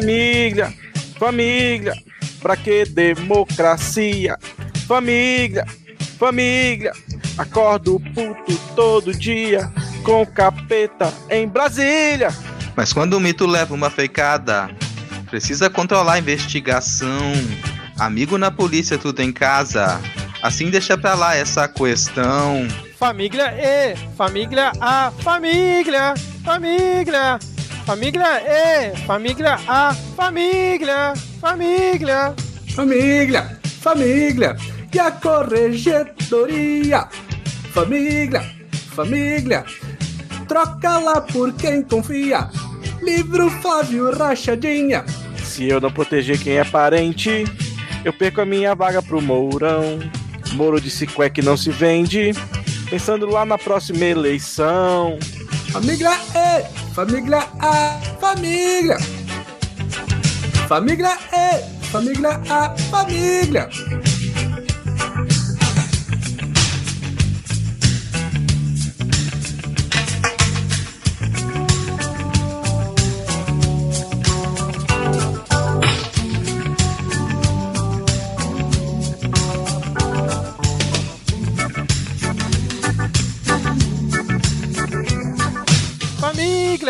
Família, família, pra que democracia? Família, família, acordo puto todo dia com capeta em Brasília. Mas quando o mito leva uma feicada, precisa controlar a investigação. Amigo na polícia, tudo em casa. Assim deixa pra lá essa questão. Família E, família A, família, família, família E, família A, família, família. Família, família e a corregedoria. Família, família, troca lá por quem confia. Livro Flávio Rachadinha. Se eu não proteger quem é parente, eu perco a minha vaga pro Mourão. Moro de que não se vende. Pensando lá na próxima eleição. Família E, família A, família. Família E, família A, família.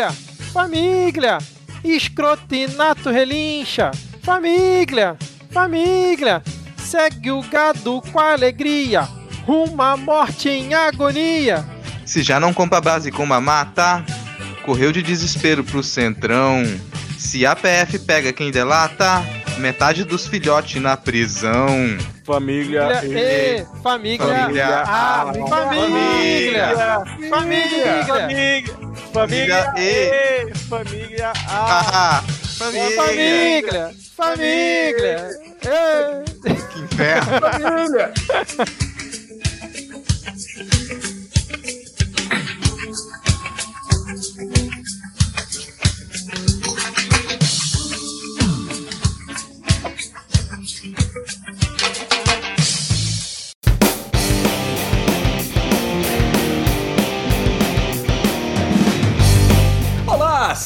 Família, família, escrotinato relincha. Família, família, segue o gado com alegria, rumo à morte em agonia. Se já não compra base com uma mata, correu de desespero pro centrão. Se a PF pega quem delata, metade dos filhotes na prisão. Família E, família, Família A, A, família, família, família, família E, família A. Ah, família. família, família. É. Que inferno. Família.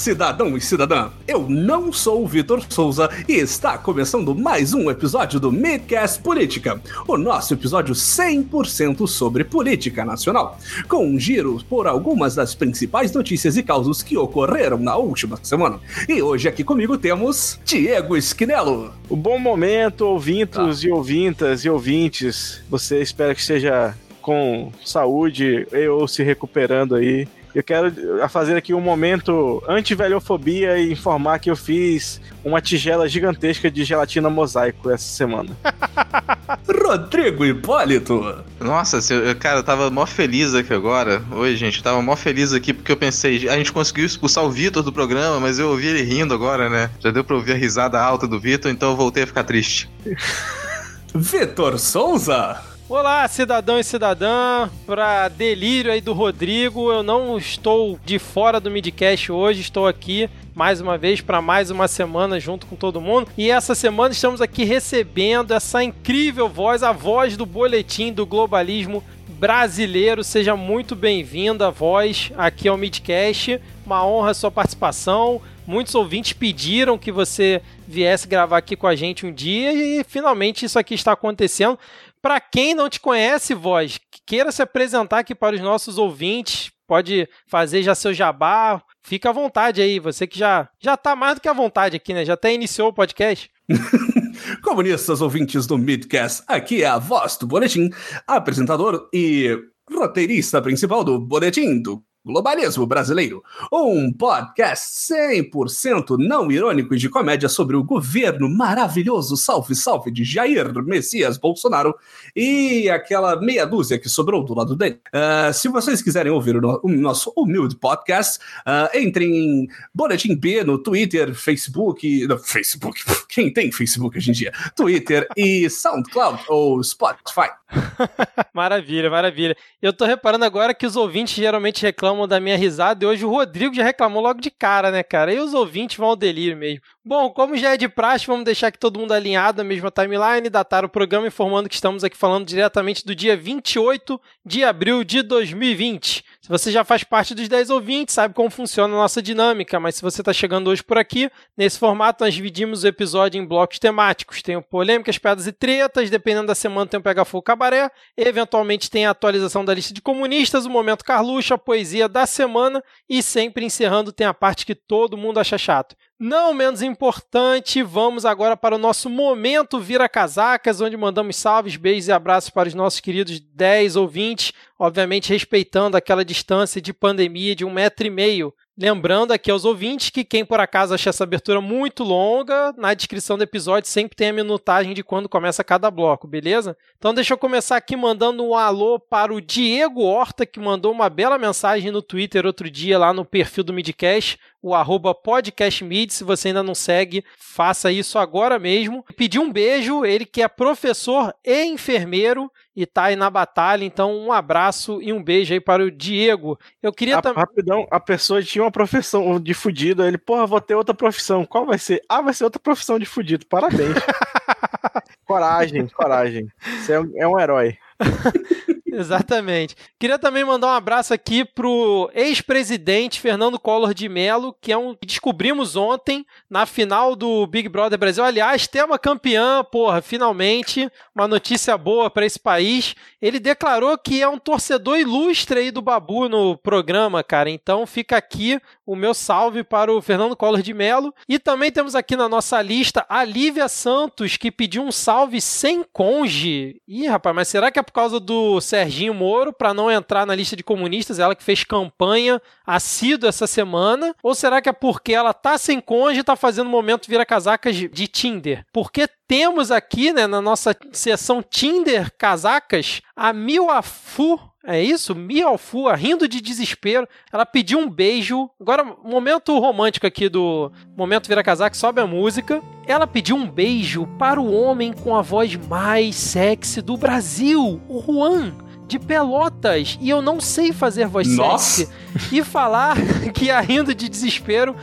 Cidadão e cidadã! Eu não sou o Vitor Souza e está começando mais um episódio do Midcast Política, o nosso episódio 100% sobre política nacional, com um giro por algumas das principais notícias e causos que ocorreram na última semana. E hoje aqui comigo temos Diego Esquinelo. O bom momento, ouvintos e ouvintas e ouvintes. Você espera que esteja com saúde ou se recuperando aí. Eu quero fazer aqui um momento anti-velhofobia e informar que eu fiz uma tigela gigantesca de gelatina mosaico essa semana. Rodrigo Hipólito. Nossa, cara, eu tava mó feliz aqui agora. Oi, gente, eu tava mó feliz aqui porque eu pensei, a gente conseguiu expulsar o Vitor do programa, mas eu ouvi ele rindo agora, né? Já deu pra ouvir a risada alta do Vitor, então eu voltei a ficar triste. Vitor Souza. Olá, cidadão e cidadã. Para delírio aí do Rodrigo, eu não estou de fora do Midcast hoje, estou aqui mais uma vez para mais uma semana junto com todo mundo. E essa semana estamos aqui recebendo essa incrível voz, a voz do boletim do globalismo brasileiro. Seja muito bem-vinda, voz, aqui ao Midcast. Uma honra a sua participação. Muitos ouvintes pediram que você viesse gravar aqui com a gente um dia e finalmente isso aqui está acontecendo. Para quem não te conhece, voz, que queira se apresentar aqui para os nossos ouvintes, pode fazer já seu jabá. Fica à vontade aí, você que já já tá mais do que à vontade aqui, né? Já até iniciou o podcast. Comunistas ouvintes do Midcast, aqui é a voz do Boletim, apresentador e roteirista principal do Boletim do Globalismo Brasileiro, um podcast 100% não irônico e de comédia sobre o governo maravilhoso salve salve de Jair Messias Bolsonaro e aquela meia dúzia que sobrou do lado dele. Ah, se vocês quiserem ouvir o, no- o nosso humilde podcast, ah, entrem em Boletim B no Twitter, Facebook, no Facebook, quem tem Facebook hoje em dia? Twitter e SoundCloud ou Spotify. Maravilha, maravilha. Eu tô reparando agora que os ouvintes geralmente reclamam da minha risada e hoje o Rodrigo já reclamou logo de cara, né, cara? E os ouvintes vão ao delírio mesmo. Bom, como já é de praxe, vamos deixar aqui todo mundo alinhado na mesma timeline, datar o programa informando que estamos aqui falando diretamente do dia 28 de abril de 2020. Se você já faz parte dos 10 ouvintes, sabe como funciona a nossa dinâmica, mas se você está chegando hoje por aqui, nesse formato nós dividimos o episódio em blocos temáticos. Tem o polêmicas, piadas e tretas, dependendo da semana tem o Pega Fogo Cabaré, eventualmente tem a atualização da lista de comunistas, o Momento Carluxo, a poesia da semana e sempre encerrando tem a parte que todo mundo acha chato. Não menos importante, vamos agora para o nosso momento Vira Casacas, onde mandamos salves, beijos e abraços para os nossos queridos 10 ouvintes, obviamente respeitando aquela distância de pandemia de um metro e meio. Lembrando aqui aos ouvintes que quem por acaso achar essa abertura muito longa, na descrição do episódio sempre tem a minutagem de quando começa cada bloco, beleza? Então deixa eu começar aqui mandando um alô para o Diego Horta, que mandou uma bela mensagem no Twitter outro dia lá no perfil do Midcast, o arroba podcastmid. Se você ainda não segue, faça isso agora mesmo. Pediu um beijo, ele que é professor e enfermeiro e tá aí na batalha. Então, um abraço e um beijo aí para o Diego. Eu queria também. Rapidão, a pessoa tinha uma profissão de fudido. Ele, porra, vou ter outra profissão. Qual vai ser? Ah, vai ser outra profissão de fudido. Parabéns. coragem, coragem. Você é um, é um herói. Exatamente. Queria também mandar um abraço aqui pro ex-presidente Fernando Collor de Mello, que é um que descobrimos ontem na final do Big Brother Brasil. Aliás, tema campeã, porra, finalmente, uma notícia boa para esse país. Ele declarou que é um torcedor ilustre aí do Babu no programa, cara. Então fica aqui o meu salve para o Fernando Collor de Mello. E também temos aqui na nossa lista a Lívia Santos, que pediu um salve sem conge. Ih, rapaz, mas será que é por causa do Serginho Moro para não entrar na lista de comunistas? Ela que fez campanha assídua essa semana? Ou será que é porque ela tá sem conge e tá fazendo momento vira casacas de Tinder? Porque temos aqui, né, na nossa seção Tinder casacas, a Milafu é isso? Mialfua, rindo de desespero. Ela pediu um beijo. Agora, momento romântico aqui do Momento Vira Casaco, sobe a música. Ela pediu um beijo para o homem com a voz mais sexy do Brasil, o Juan de Pelotas e eu não sei fazer voz Nossa. sexy e falar que rindo de desespero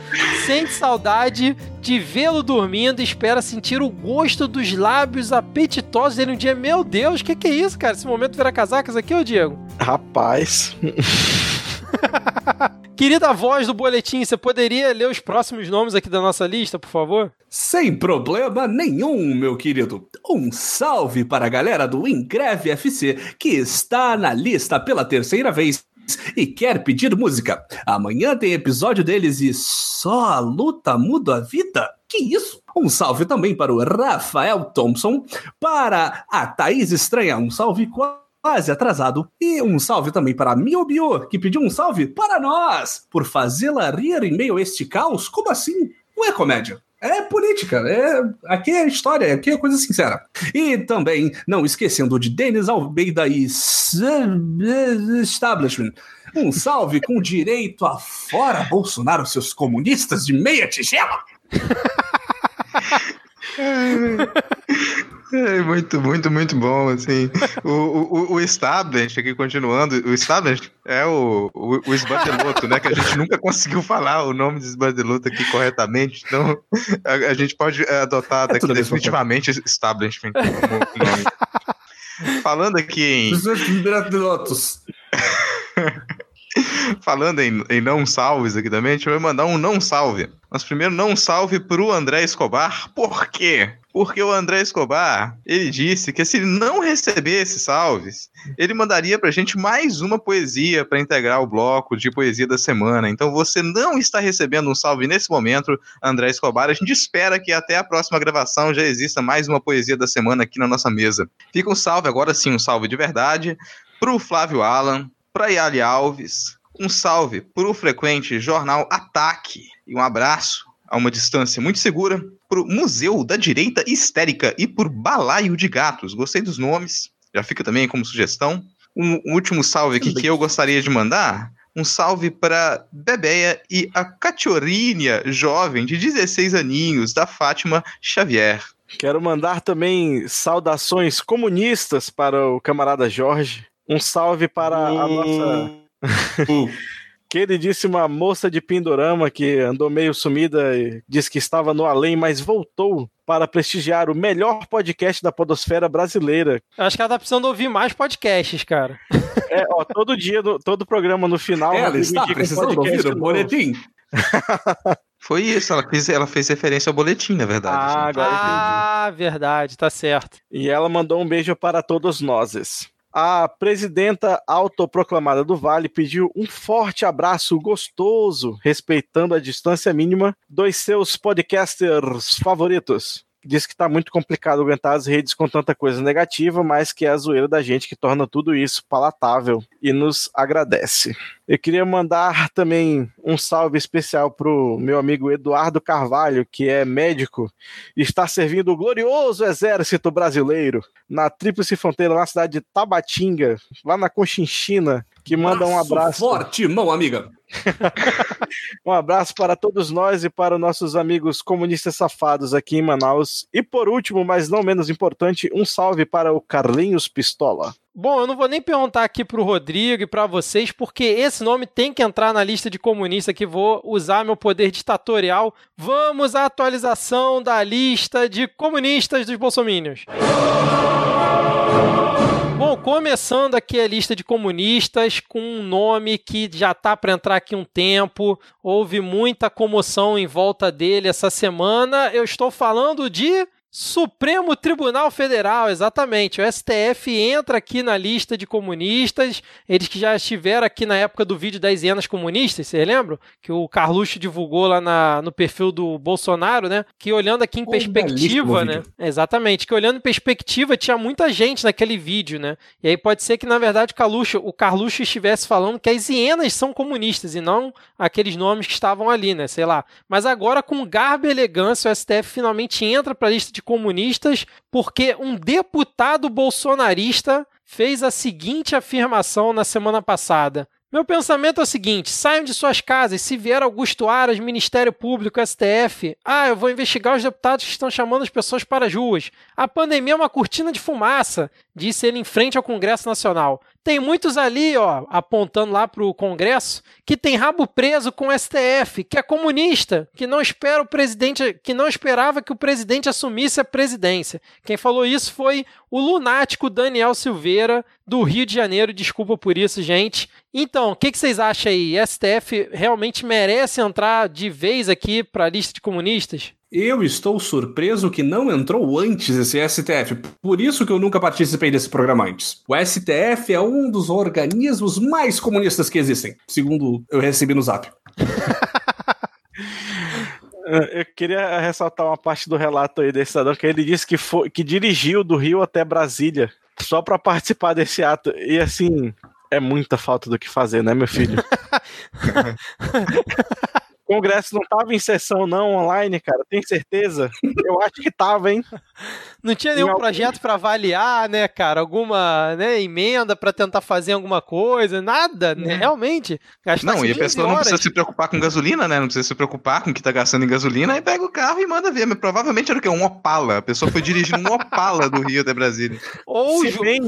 sente saudade de vê-lo dormindo e espera sentir o gosto dos lábios apetitosos dele um dia. Meu Deus, o que, que é isso, cara? Esse momento vira casacas aqui, ô Diego? Rapaz. Querida voz do boletim, você poderia ler os próximos nomes aqui da nossa lista, por favor? Sem problema nenhum, meu querido. Um salve para a galera do Ingreve FC, que está na lista pela terceira vez e quer pedir música. Amanhã tem episódio deles e só a luta muda a vida? Que isso? Um salve também para o Rafael Thompson, para a Thaís Estranha, um salve quase atrasado. E um salve também para Miobio, que pediu um salve para nós, por fazê-la rir em meio a este caos. Como assim? Não é comédia. É política, é, aqui é história, aqui é coisa sincera. E também, não esquecendo de Denis Almeida e Establishment. Um salve com direito a fora Bolsonaro, seus comunistas de meia tigela. É muito, muito, muito bom, assim. O, o, o Establish, aqui continuando, o Establish é o, o, o né? Que a gente nunca conseguiu falar o nome de Esbandeloto aqui corretamente, então a, a gente pode adotar É daqui definitivamente Establishment como nome. Falando aqui em. Falando em, em não salves aqui também, a gente vai mandar um não salve. Mas primeiro, não salve pro André Escobar. Por quê? Porque o André Escobar, ele disse que se ele não recebesse salves, ele mandaria pra gente mais uma poesia para integrar o bloco de poesia da semana. Então você não está recebendo um salve nesse momento, André Escobar. A gente espera que até a próxima gravação já exista mais uma poesia da semana aqui na nossa mesa. Fica um salve, agora sim, um salve de verdade, pro Flávio Alan, para Yali Alves, um salve para o frequente jornal Ataque e um abraço a uma distância muito segura para o Museu da Direita Histérica e por Balaio de Gatos. Gostei dos nomes, já fica também como sugestão. Um, um último salve aqui que eu gostaria de mandar. Um salve para Bebeia e a cachorrinha jovem de 16 aninhos da Fátima Xavier. Quero mandar também saudações comunistas para o camarada Jorge. Um salve para a nossa queridíssima moça de Pindorama que andou meio sumida e disse que estava no além, mas voltou. para prestigiar o melhor podcast da podosfera brasileira. Eu acho que ela tá precisando ouvir mais podcasts, cara. É, ó, todo dia, todo programa no final... Ela está precisando ouvir o boletim. Foi isso, ela fez, ela fez referência ao boletim, na verdade. Ah, agora ah verdade, tá certo. E ela mandou um beijo para todos nós. A presidenta autoproclamada do Vale pediu um forte abraço gostoso, respeitando a distância mínima dos seus podcasters favoritos diz que tá muito complicado aguentar as redes com tanta coisa negativa, mas que é a zoeira da gente que torna tudo isso palatável e nos agradece. Eu queria mandar também um salve especial pro meu amigo Eduardo Carvalho, que é médico e está servindo o glorioso exército brasileiro na Tríplice Fronteira, na cidade de Tabatinga, lá na Conchinchina, que manda um abraço. Forte, mão amiga. um abraço para todos nós e para nossos amigos comunistas safados aqui em Manaus. E por último, mas não menos importante, um salve para o Carlinhos Pistola. Bom, eu não vou nem perguntar aqui para o Rodrigo e para vocês, porque esse nome tem que entrar na lista de comunista que vou usar meu poder ditatorial. Vamos à atualização da lista de comunistas dos bolsomínios. Começando aqui a lista de comunistas com um nome que já tá para entrar aqui um tempo, houve muita comoção em volta dele essa semana. Eu estou falando de Supremo Tribunal Federal, exatamente. O STF entra aqui na lista de comunistas. Eles que já estiveram aqui na época do vídeo das hienas comunistas, vocês lembram? Que o Carluxo divulgou lá na, no perfil do Bolsonaro, né? Que olhando aqui em perspectiva, né? Exatamente. Que olhando em perspectiva tinha muita gente naquele vídeo, né? E aí pode ser que, na verdade, o Carluxo, o Carluxo estivesse falando que as hienas são comunistas e não aqueles nomes que estavam ali, né? Sei lá. Mas agora, com garbo e elegância, o STF finalmente entra para a lista de comunistas porque um deputado bolsonarista fez a seguinte afirmação na semana passada: meu pensamento é o seguinte: saiam de suas casas. Se vier Augusto Aras, Ministério Público, STF, ah, eu vou investigar os deputados que estão chamando as pessoas para as ruas. A pandemia é uma cortina de fumaça, disse ele em frente ao Congresso Nacional. Tem muitos ali, ó, apontando lá para o Congresso, que tem rabo preso com o STF, que é comunista, que não espera o presidente, que não esperava que o presidente assumisse a presidência. Quem falou isso foi o lunático Daniel Silveira, do Rio de Janeiro. Desculpa por isso, gente. Então, o que, que, vocês acham aí? STF realmente merece entrar de vez aqui para a lista de comunistas? Eu estou surpreso que não entrou antes esse STF. Por isso que eu nunca participei desse programa antes. O STF é um dos organismos mais comunistas que existem, segundo eu recebi no zap. Eu queria ressaltar uma parte do relato aí desse cidadão que ele disse que, foi, que dirigiu do Rio até Brasília só para participar desse ato. E assim, é muita falta do que fazer, né, meu filho? Congresso não tava em sessão não online, cara, tem certeza? Eu acho que tava, hein? Não tinha nenhum projeto para avaliar, né, cara? Alguma né, emenda para tentar fazer alguma coisa, nada, né? Realmente. Não, e a pessoa horas. não precisa se preocupar com gasolina, né? Não precisa se preocupar com o que tá gastando em gasolina, aí pega o carro e manda ver. Mas provavelmente era o quê? Um Opala. A pessoa foi dirigindo um Opala do Rio até Brasília. Ou se bem,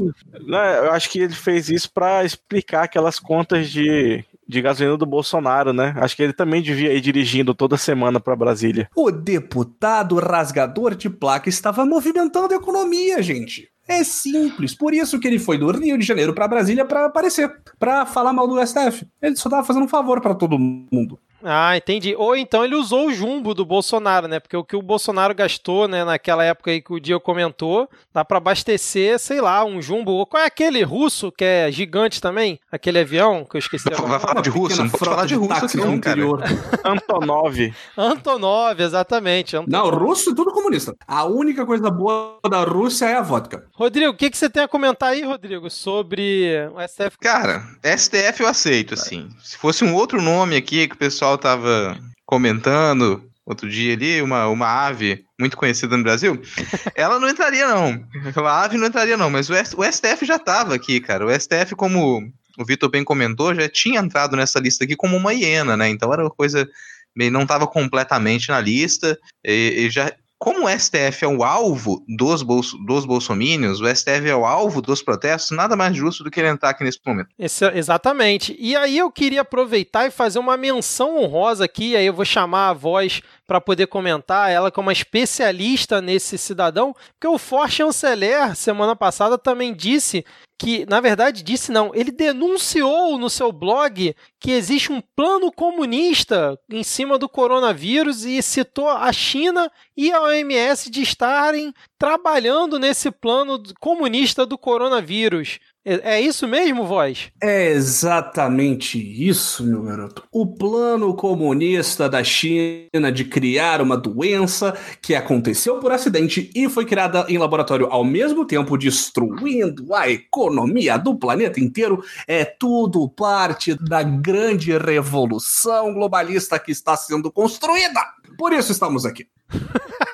né, eu acho que ele fez isso para explicar aquelas contas de de gasolina do Bolsonaro, né? Acho que ele também devia ir dirigindo toda semana para Brasília. O deputado rasgador de placa estava movimentando a economia, gente. É simples, por isso que ele foi do Rio de Janeiro para Brasília para aparecer, para falar mal do STF. Ele só tava fazendo um favor para todo mundo. Ah, entendi. Ou então ele usou o jumbo do Bolsonaro, né? Porque o que o Bolsonaro gastou, né, naquela época aí que o Dio comentou, dá para abastecer, sei lá, um jumbo. Qual é aquele russo que é gigante também? Aquele avião que eu esqueci. Vai, vai falar de russo, não pode falar de russo aqui não, cara. Antonov. Antonov, exatamente. Antonov. Não, russo é tudo comunista. A única coisa boa da Rússia é a vodka. Rodrigo, o que, que você tem a comentar aí, Rodrigo, sobre o STF? Cara, STF eu aceito, assim. Se fosse um outro nome aqui que o pessoal estava comentando outro dia ali, uma, uma ave muito conhecida no Brasil, ela não entraria não. Aquela ave não entraria não, mas o, o STF já estava aqui, cara. O STF, como o Vitor bem comentou, já tinha entrado nessa lista aqui como uma hiena, né? Então era uma coisa não estava completamente na lista e, e já como o STF é o alvo dos, bolso, dos bolsomínios, o STF é o alvo dos protestos, nada mais justo do que ele entrar aqui nesse momento. Esse, exatamente. E aí eu queria aproveitar e fazer uma menção honrosa aqui, aí eu vou chamar a voz para poder comentar, ela é uma especialista nesse cidadão, porque o For Chanceler, semana passada, também disse que, na verdade, disse não, ele denunciou no seu blog que existe um plano comunista em cima do coronavírus e citou a China e a OMS de estarem trabalhando nesse plano comunista do coronavírus. É, é isso mesmo, voz? É exatamente isso, meu garoto. O plano comunista da China de criar uma doença que aconteceu por acidente e foi criada em laboratório ao mesmo tempo, destruindo a economia do planeta inteiro, é tudo parte da grande revolução globalista que está sendo construída. Por isso estamos aqui.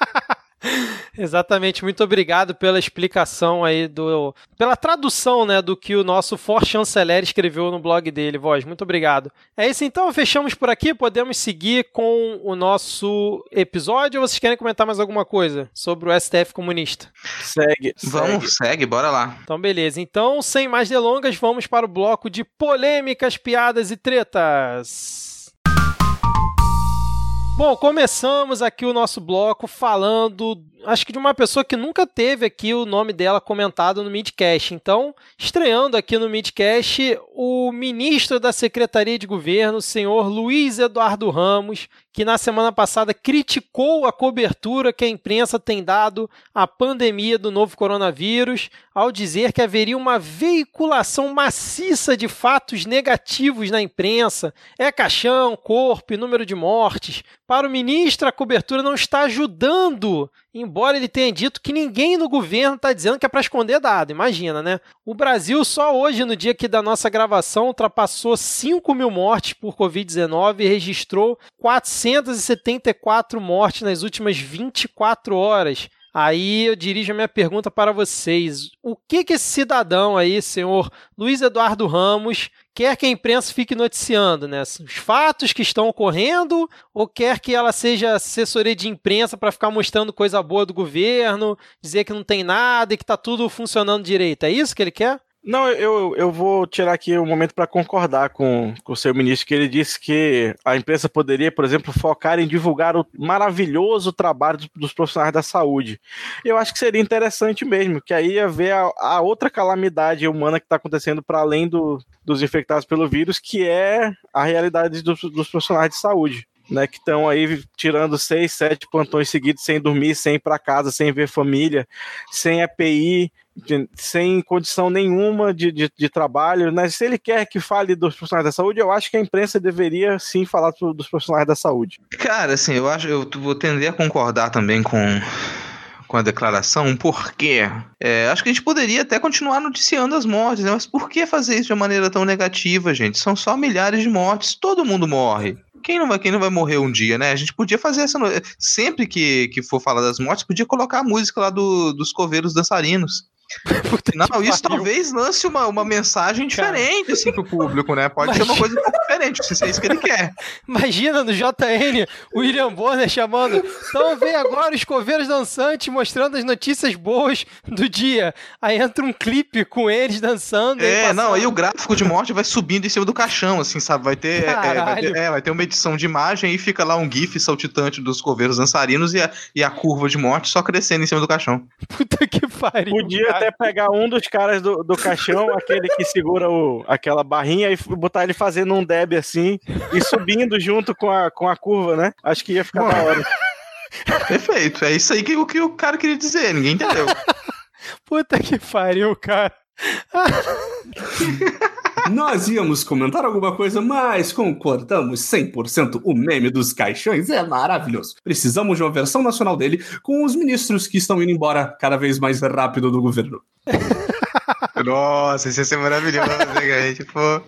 Exatamente, muito obrigado pela explicação aí do. pela tradução, né, do que o nosso For Chanceler escreveu no blog dele, voz. Muito obrigado. É isso então, fechamos por aqui. Podemos seguir com o nosso episódio ou vocês querem comentar mais alguma coisa sobre o STF comunista? Segue. Vamos, segue, segue bora lá. Então, beleza. Então, sem mais delongas, vamos para o bloco de polêmicas, piadas e tretas. Bom, começamos aqui o nosso bloco falando, acho que de uma pessoa que nunca teve aqui o nome dela comentado no Midcast. Então, estreando aqui no Midcast, o ministro da Secretaria de Governo, senhor Luiz Eduardo Ramos, que na semana passada criticou a cobertura que a imprensa tem dado à pandemia do novo coronavírus, ao dizer que haveria uma veiculação maciça de fatos negativos na imprensa. É caixão, corpo e número de mortes. Para o ministro, a cobertura não está ajudando, embora ele tenha dito que ninguém no governo está dizendo que é para esconder dado. Imagina, né? O Brasil, só hoje, no dia aqui da nossa gravação, ultrapassou 5 mil mortes por Covid-19 e registrou 474 mortes nas últimas 24 horas. Aí eu dirijo a minha pergunta para vocês. O que, que esse cidadão aí, senhor Luiz Eduardo Ramos, quer que a imprensa fique noticiando, né? Os fatos que estão ocorrendo ou quer que ela seja assessoria de imprensa para ficar mostrando coisa boa do governo, dizer que não tem nada e que está tudo funcionando direito? É isso que ele quer? Não, eu, eu vou tirar aqui um momento para concordar com, com o seu ministro, que ele disse que a imprensa poderia, por exemplo, focar em divulgar o maravilhoso trabalho dos profissionais da saúde. Eu acho que seria interessante mesmo, que aí ia ver a, a outra calamidade humana que está acontecendo para além do, dos infectados pelo vírus, que é a realidade dos, dos profissionais de saúde. Né, que estão aí tirando seis, sete plantões seguidos sem dormir, sem ir para casa, sem ver família, sem EPI, de, sem condição nenhuma de, de, de, trabalho, né? Se ele quer que fale dos profissionais da saúde, eu acho que a imprensa deveria sim falar dos profissionais da saúde. Cara, assim, eu acho, eu vou tender a concordar também com com a declaração, por quê? É, acho que a gente poderia até continuar noticiando as mortes, né? mas por que fazer isso de uma maneira tão negativa, gente? São só milhares de mortes, todo mundo morre quem não vai, quem não vai morrer um dia, né? A gente podia fazer essa. Sempre que, que for falar das mortes, podia colocar a música lá do, dos coveiros dançarinos. não, isso pariu. talvez lance uma, uma mensagem diferente Cara. assim pro público, né? Pode Imagina... ser uma coisa um pouco diferente, se é isso que ele quer. Imagina no JN o William Bonner chamando. Então vem agora os coveiros dançantes mostrando as notícias boas do dia. Aí entra um clipe com eles dançando. É, não, aí o gráfico de morte vai subindo em cima do caixão, assim, sabe? Vai ter, é, é vai ter, é, vai ter uma edição de imagem e fica lá um GIF saltitante dos coveiros dançarinos e a, e a curva de morte só crescendo em cima do caixão. Puta que pariu. Podia cara. Até pegar um dos caras do, do caixão, aquele que segura o, aquela barrinha, e botar ele fazendo um deb assim e subindo junto com a, com a curva, né? Acho que ia ficar da hora. Perfeito. É isso aí que, que o cara queria dizer, ninguém entendeu. Puta que pariu, cara. Nós íamos comentar alguma coisa, mas concordamos 100%. O meme dos caixões é maravilhoso. Precisamos de uma versão nacional dele com os ministros que estão indo embora cada vez mais rápido do governo. Nossa, isso ia ser maravilhoso, né, gente? Pô.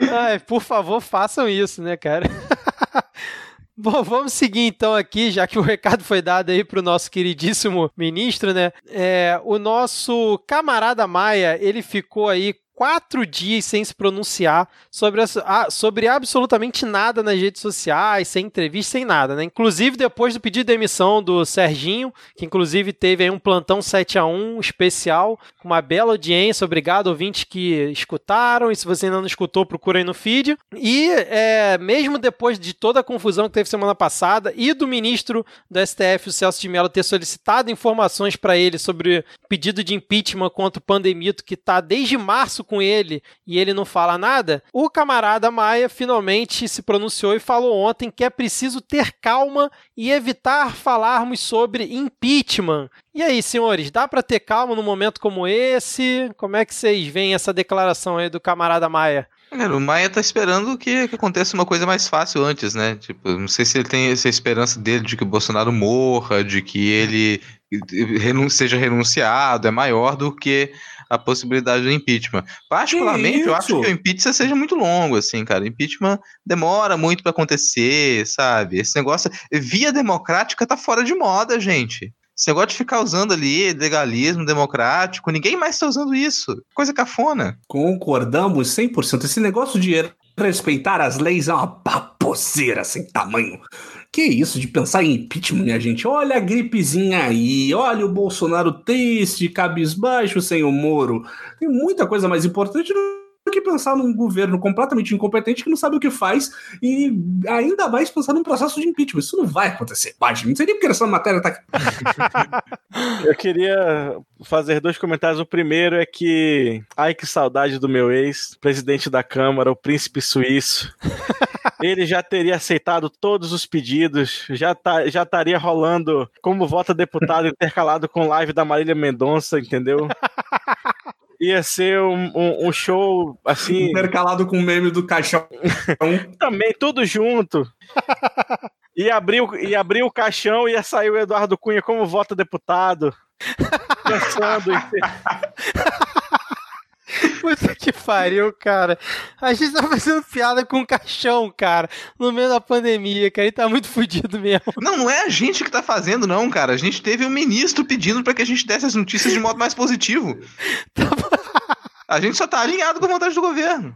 Ai, por favor, façam isso, né, cara? Bom, vamos seguir então aqui, já que o recado foi dado aí para o nosso queridíssimo ministro, né? É, o nosso camarada Maia, ele ficou aí quatro dias sem se pronunciar sobre, a, sobre absolutamente nada nas redes sociais, sem entrevista, sem nada, né? Inclusive, depois do pedido de demissão do Serginho, que inclusive teve aí um plantão 7 a 1 especial, com uma bela audiência. Obrigado, ouvintes que escutaram. E se você ainda não escutou, procura aí no feed. E é, mesmo depois de toda a confusão que teve semana passada e do ministro do STF, o Celso de Mello, ter solicitado informações para ele sobre pedido de impeachment contra o Pandemito, que está desde março com ele e ele não fala nada, o camarada Maia finalmente se pronunciou e falou ontem que é preciso ter calma e evitar falarmos sobre impeachment. E aí, senhores, dá para ter calma num momento como esse? Como é que vocês veem essa declaração aí do camarada Maia? O Maia tá esperando que, que aconteça uma coisa mais fácil antes, né? Tipo, não sei se ele tem essa esperança dele de que o Bolsonaro morra, de que ele renun seja renunciado, é maior do que a possibilidade do impeachment. Particularmente, eu acho que o impeachment seja muito longo, assim, cara. O impeachment demora muito para acontecer, sabe? Esse negócio, via democrática tá fora de moda, gente. Esse negócio de ficar usando ali legalismo democrático, ninguém mais está usando isso. Coisa cafona. Concordamos 100%. Esse negócio de respeitar as leis é uma paposeira sem tamanho. Que isso de pensar em impeachment, minha gente? Olha a gripezinha aí, olha o Bolsonaro triste, cabisbaixo sem o Moro. Tem muita coisa mais importante do que pensar num governo completamente incompetente que não sabe o que faz e ainda mais pensar num processo de impeachment. Isso não vai acontecer. Imagina, não seria porque essa matéria tá aqui. Eu queria fazer dois comentários. O primeiro é que, ai que saudade do meu ex, presidente da Câmara, o príncipe suíço. Ele já teria aceitado todos os pedidos, já, tá, já estaria rolando como vota deputado intercalado com live da Marília Mendonça, entendeu? ia ser um, um, um, show assim. Intercalado com o meme do caixão. Também, tudo junto. Ia abrir, ia abrir o caixão e ia sair o Eduardo Cunha como vota deputado. Pensando em Puta que pariu, cara. A gente tá fazendo piada com o caixão, cara, no meio da pandemia, cara. Ele tá muito fudido mesmo. Não, não é a gente que tá fazendo, não, cara. A gente teve um ministro pedindo para que a gente desse as notícias de modo mais positivo. Tá a gente só tá alinhado com a vontade do governo.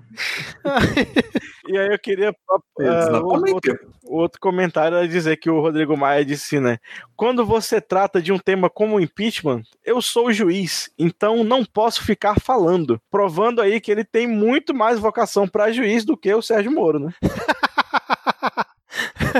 e aí eu queria. Uh, outro, outro comentário é dizer que o Rodrigo Maia disse, né? Quando você trata de um tema como impeachment, eu sou o juiz, então não posso ficar falando. Provando aí que ele tem muito mais vocação para juiz do que o Sérgio Moro, né?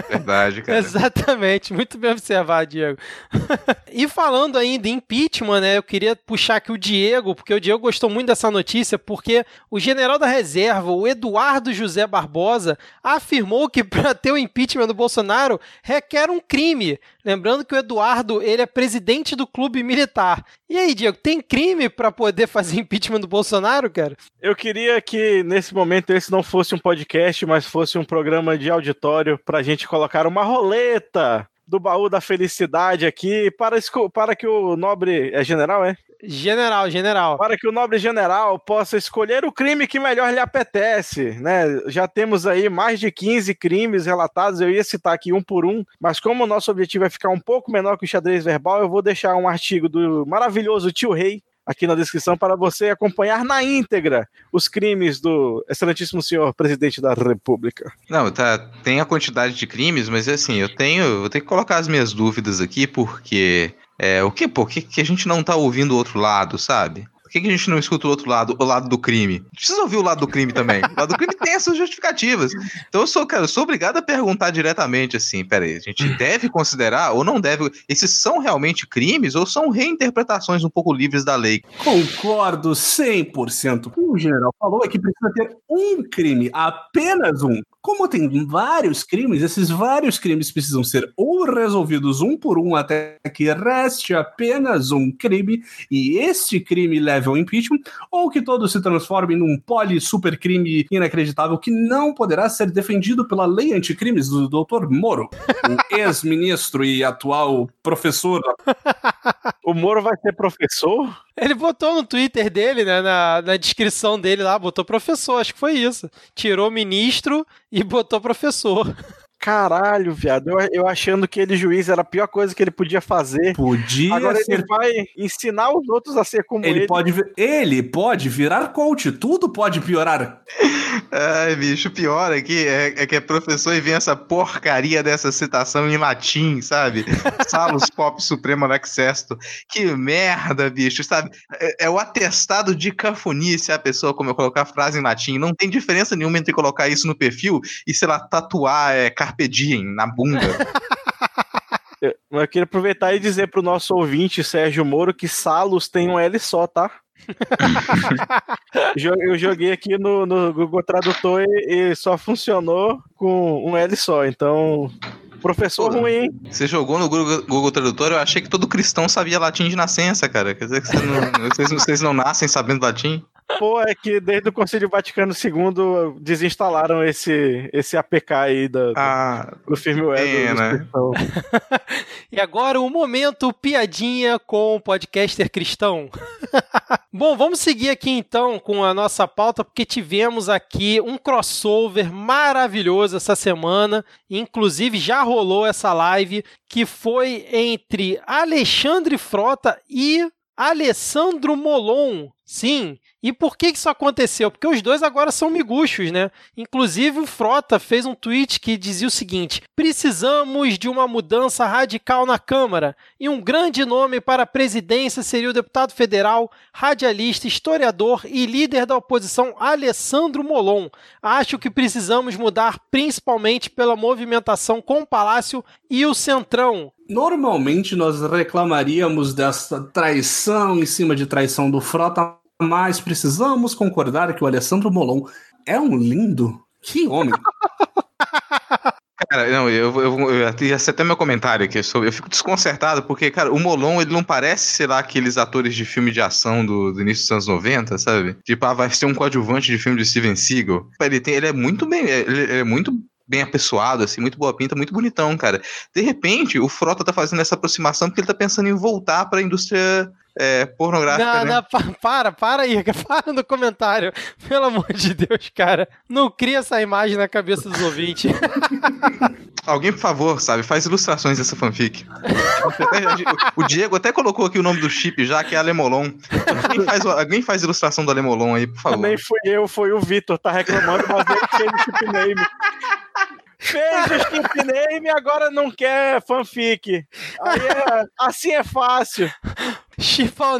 Verdade, cara. Exatamente, muito bem observado, Diego. e falando ainda em impeachment, né, eu queria puxar aqui o Diego, porque o Diego gostou muito dessa notícia, porque o general da reserva, o Eduardo José Barbosa, afirmou que para ter o impeachment do Bolsonaro requer um crime. Lembrando que o Eduardo, ele é presidente do clube militar. E aí, Diego, tem crime para poder fazer impeachment do Bolsonaro, cara? Eu queria que nesse momento esse não fosse um podcast, mas fosse um programa de auditório pra gente colocar uma roleta do baú da felicidade aqui para, para que o nobre. É general, é? General, general. Para que o nobre general possa escolher o crime que melhor lhe apetece, né? Já temos aí mais de 15 crimes relatados, eu ia citar aqui um por um, mas como o nosso objetivo é ficar um pouco menor que o xadrez verbal, eu vou deixar um artigo do maravilhoso Tio Rei, aqui na descrição para você acompanhar na íntegra os crimes do excelentíssimo senhor presidente da República. Não, tá, tem a quantidade de crimes, mas assim, eu tenho, vou ter que colocar as minhas dúvidas aqui porque é, o que, por que, que a gente não tá ouvindo o outro lado, sabe? Que, que a gente não escuta o outro lado, o lado do crime? Precisa ouvir o lado do crime também. O lado do crime tem essas justificativas. Então eu sou, cara, eu sou obrigado a perguntar diretamente assim, peraí, a gente deve considerar ou não deve, esses são realmente crimes ou são reinterpretações um pouco livres da lei? Concordo 100%. O general falou é que precisa ter um crime, apenas um. Como tem vários crimes, esses vários crimes precisam ser ou resolvidos um por um até que reste apenas um crime e este crime leve ao impeachment, ou que todos se transformem num poli super crime inacreditável que não poderá ser defendido pela lei anticrimes do Dr. Moro, o ex-ministro e atual professor. O Moro vai ser professor? Ele botou no Twitter dele, né, na, na descrição dele lá, botou professor, acho que foi isso. Tirou ministro e botou professor. Caralho, viado. Eu, eu achando que ele, juiz, era a pior coisa que ele podia fazer. Podia Agora ser. ele vai ensinar os outros a ser como ele. Ele pode, ele pode virar coach, tudo pode piorar. Ai, bicho, o pior aqui é, é que é professor e vem essa porcaria dessa citação em latim, sabe? Salus Pop Supremo Lex Sesto. Que merda, bicho, sabe? É, é o atestado de cafonice a pessoa como eu colocar a frase em latim. Não tem diferença nenhuma entre colocar isso no perfil e, sei lá, tatuar é, Carpe Diem na bunda. Eu, eu queria aproveitar e dizer pro nosso ouvinte, Sérgio Moro, que Salos tem um L só, tá? Eu joguei aqui no, no Google Tradutor e, e só funcionou com um L só. Então, professor Pô. ruim, hein? Você jogou no Google, Google Tradutor, eu achei que todo cristão sabia latim de nascença, cara. Quer dizer que você não- vocês, vocês não nascem sabendo latim? Pô, é que desde o Concílio Vaticano II desinstalaram esse, esse APK aí da, Ah, do firmware do- pena. dos cristãos. E agora o momento piadinha com o podcaster cristão. Bom, vamos seguir aqui então com a nossa pauta, porque tivemos aqui um crossover maravilhoso essa semana. Inclusive já rolou essa live que foi entre Alexandre Frota e Alessandro Molon. Sim. E por que isso aconteceu? Porque os dois agora são miguxos, né? Inclusive o Frota fez um tweet que dizia o seguinte: precisamos de uma mudança radical na Câmara. E um grande nome para a presidência seria o deputado federal, radialista, historiador e líder da oposição Alessandro Molon. Acho que precisamos mudar principalmente pela movimentação com o Palácio e o Centrão. Normalmente nós reclamaríamos dessa traição em cima de traição do Frota, mas precisamos concordar que o Alessandro Molon é um lindo. Que homem! Cara, não, eu, eu, eu, eu ia ser até meu comentário aqui sobre. Eu fico desconcertado, porque, cara, o Molon, ele não parece, sei lá, aqueles atores de filme de ação do, do início dos anos 90, sabe? Tipo, ah, vai ser um coadjuvante de filme de Steven Seagal. Ele, tem, ele é muito bem. Ele, ele é muito bem apessoado, assim, muito boa pinta, muito bonitão, cara. De repente, o Frota tá fazendo essa aproximação porque ele tá pensando em voltar pra indústria é, pornográfica, Não, né? não, pa- para, para aí, para no comentário. Pelo amor de Deus, cara. Não cria essa imagem na cabeça dos ouvintes. Alguém, por favor, sabe, faz ilustrações dessa fanfic. o Diego até colocou aqui o nome do chip já, que é Alemolon. Alguém faz, alguém faz ilustração do Alemolon aí, por favor. Nem fui eu, foi o Vitor, tá reclamando, mas ele fez o chip name. Fez o chip name e agora não quer fanfic. Aí é- assim é fácil.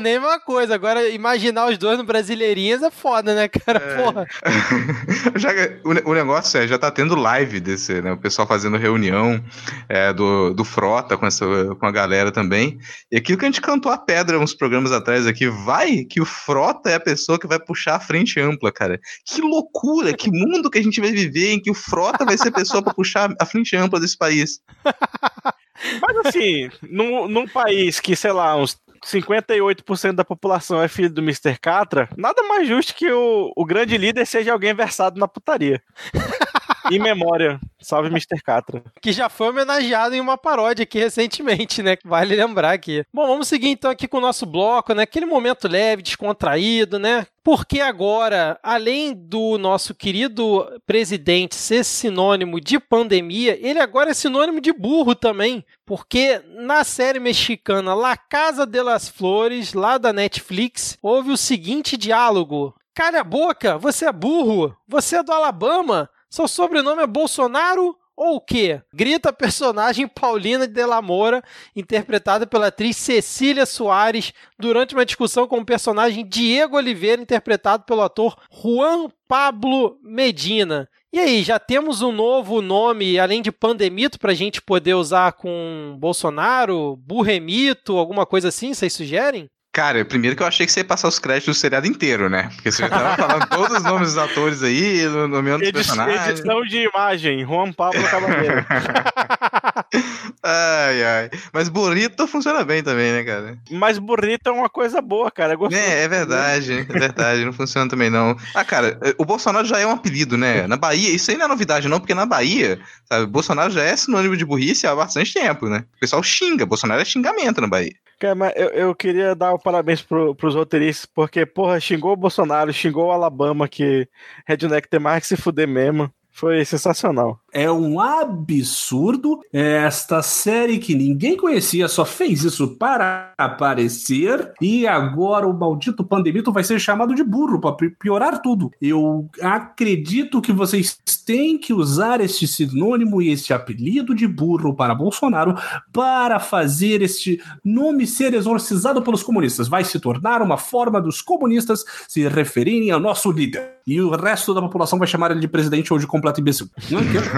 Name é uma coisa, agora imaginar os dois no Brasileirinhas é foda, né, cara? Porra. Já, o, o negócio é, já tá tendo live desse, né? O pessoal fazendo reunião é, do, do Frota com, essa, com a galera também. E aquilo que a gente cantou a pedra uns programas atrás aqui, vai que o Frota é a pessoa que vai puxar a frente ampla, cara. Que loucura, que mundo que a gente vai viver em que o Frota vai ser a pessoa pra puxar a frente ampla desse país. Mas assim, num, num país que, sei lá, uns 58% da população é filho do Mr. Catra, nada mais justo que o, o grande líder seja alguém versado na putaria. em memória, salve Mr. Catra. Que já foi homenageado em uma paródia aqui recentemente, né? Vale lembrar aqui. Bom, vamos seguir então aqui com o nosso bloco, né? Aquele momento leve, descontraído, né? Porque agora, além do nosso querido presidente ser sinônimo de pandemia, ele agora é sinônimo de burro também. Porque na série mexicana La Casa de las Flores, lá da Netflix, houve o seguinte diálogo: Calha a boca, você é burro, você é do Alabama, seu sobrenome é Bolsonaro ou o quê? Grita a personagem Paulina de la Moura, interpretada pela atriz Cecília Soares, durante uma discussão com o personagem Diego Oliveira, interpretado pelo ator Juan Pablo Medina. E aí, já temos um novo nome, além de Pandemito, para a gente poder usar com Bolsonaro, Burremito, alguma coisa assim, vocês sugerem? Cara, primeiro que eu achei que você ia passar os créditos do seriado inteiro, né? Porque você já tava falando todos os nomes dos atores aí, nomeando os Edi personagens. edição de imagem, Juan Pablo ai, ai. Mas burrito funciona bem também, né, cara? Mas burrito é uma coisa boa, cara. É. É, é verdade, é verdade, não funciona também não. Ah, cara, o Bolsonaro já é um apelido, né? Na Bahia, isso aí não é novidade não, porque na Bahia, sabe, Bolsonaro já é sinônimo de burrice há bastante tempo, né? O pessoal xinga, Bolsonaro é xingamento na Bahia. Cara, mas eu, eu queria dar o parabéns pro, pros roteiristas, porque, porra, xingou o Bolsonaro, xingou o Alabama, que Redneck tem mais que se fuder mesmo. Foi sensacional. É um absurdo. Esta série que ninguém conhecia só fez isso para aparecer e agora o maldito pandemito vai ser chamado de burro para piorar tudo. Eu acredito que vocês têm que usar este sinônimo e este apelido de burro para Bolsonaro para fazer este nome ser exorcizado pelos comunistas. Vai se tornar uma forma dos comunistas se referirem ao nosso líder. E o resto da população vai chamar ele de presidente ou de completo imbecil. Não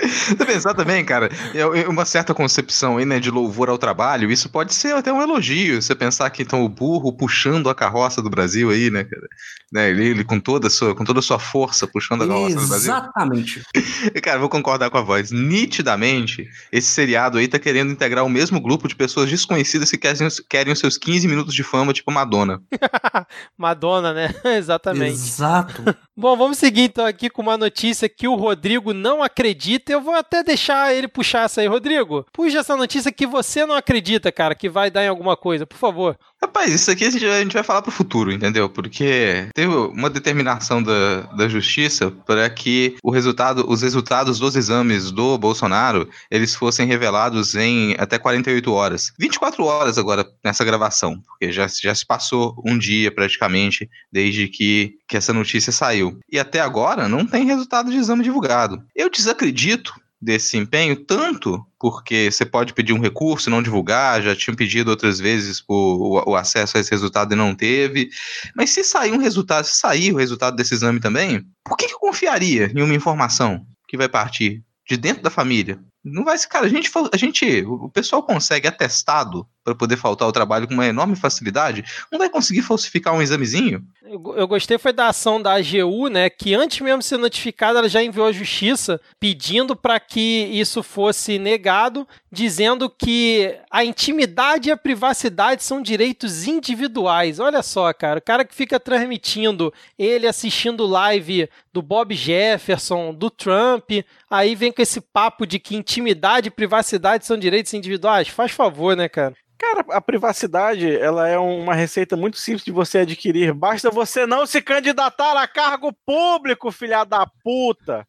Você pensar também, cara, é uma certa concepção aí, né, de louvor ao trabalho, isso pode ser até um elogio. Você pensar que então o burro puxando a carroça do Brasil aí, né, cara? Né, ele, ele, com toda a sua, com toda a sua força puxando a carroça do Brasil. Exatamente. cara, vou concordar com a voz. Nitidamente, esse seriado aí tá querendo integrar o mesmo grupo de pessoas desconhecidas que querem, querem os seus 15 minutos de fama, tipo Madonna. Madonna, né? Exatamente. Exato. Bom, vamos seguir então aqui com uma notícia que o Rodrigo não acredita. Eu vou até deixar ele puxar essa aí. Rodrigo, puxa essa notícia que você não acredita, cara, que vai dar em alguma coisa, por favor. Rapaz, isso aqui a gente, a gente vai falar pro futuro, entendeu? Porque teve uma determinação da, da justiça para que o resultado, os resultados dos exames do Bolsonaro, eles fossem revelados em até 48 horas. 24 horas agora nessa gravação, porque já, já se passou um dia praticamente desde que, que essa notícia saiu. E até agora não tem resultado de exame divulgado. Eu desacredito desse empenho, tanto porque você pode pedir um recurso e não divulgar, já tinham pedido outras vezes o, o, acesso a esse resultado e não teve. Mas se sair um resultado, se sair o resultado desse exame também, por que, que eu confiaria em uma informação que vai partir de dentro da família? Não vai ser, cara, a gente, a gente, o pessoal consegue atestado para poder faltar o trabalho com uma enorme facilidade, não vai conseguir falsificar um examezinho? Eu, eu, gostei foi da ação da AGU, né, que antes mesmo de ser notificada, ela já enviou à justiça pedindo para que isso fosse negado, dizendo que a intimidade e a privacidade são direitos individuais. Olha só, cara, o cara que fica transmitindo ele assistindo live do Bob Jefferson, do Trump, aí vem com esse papo de que intimidade e privacidade são direitos individuais. Faz favor, né, cara? Cara, a privacidade, ela é uma receita muito simples de você adquirir. Basta você não se candidatar a cargo público, filha da puta.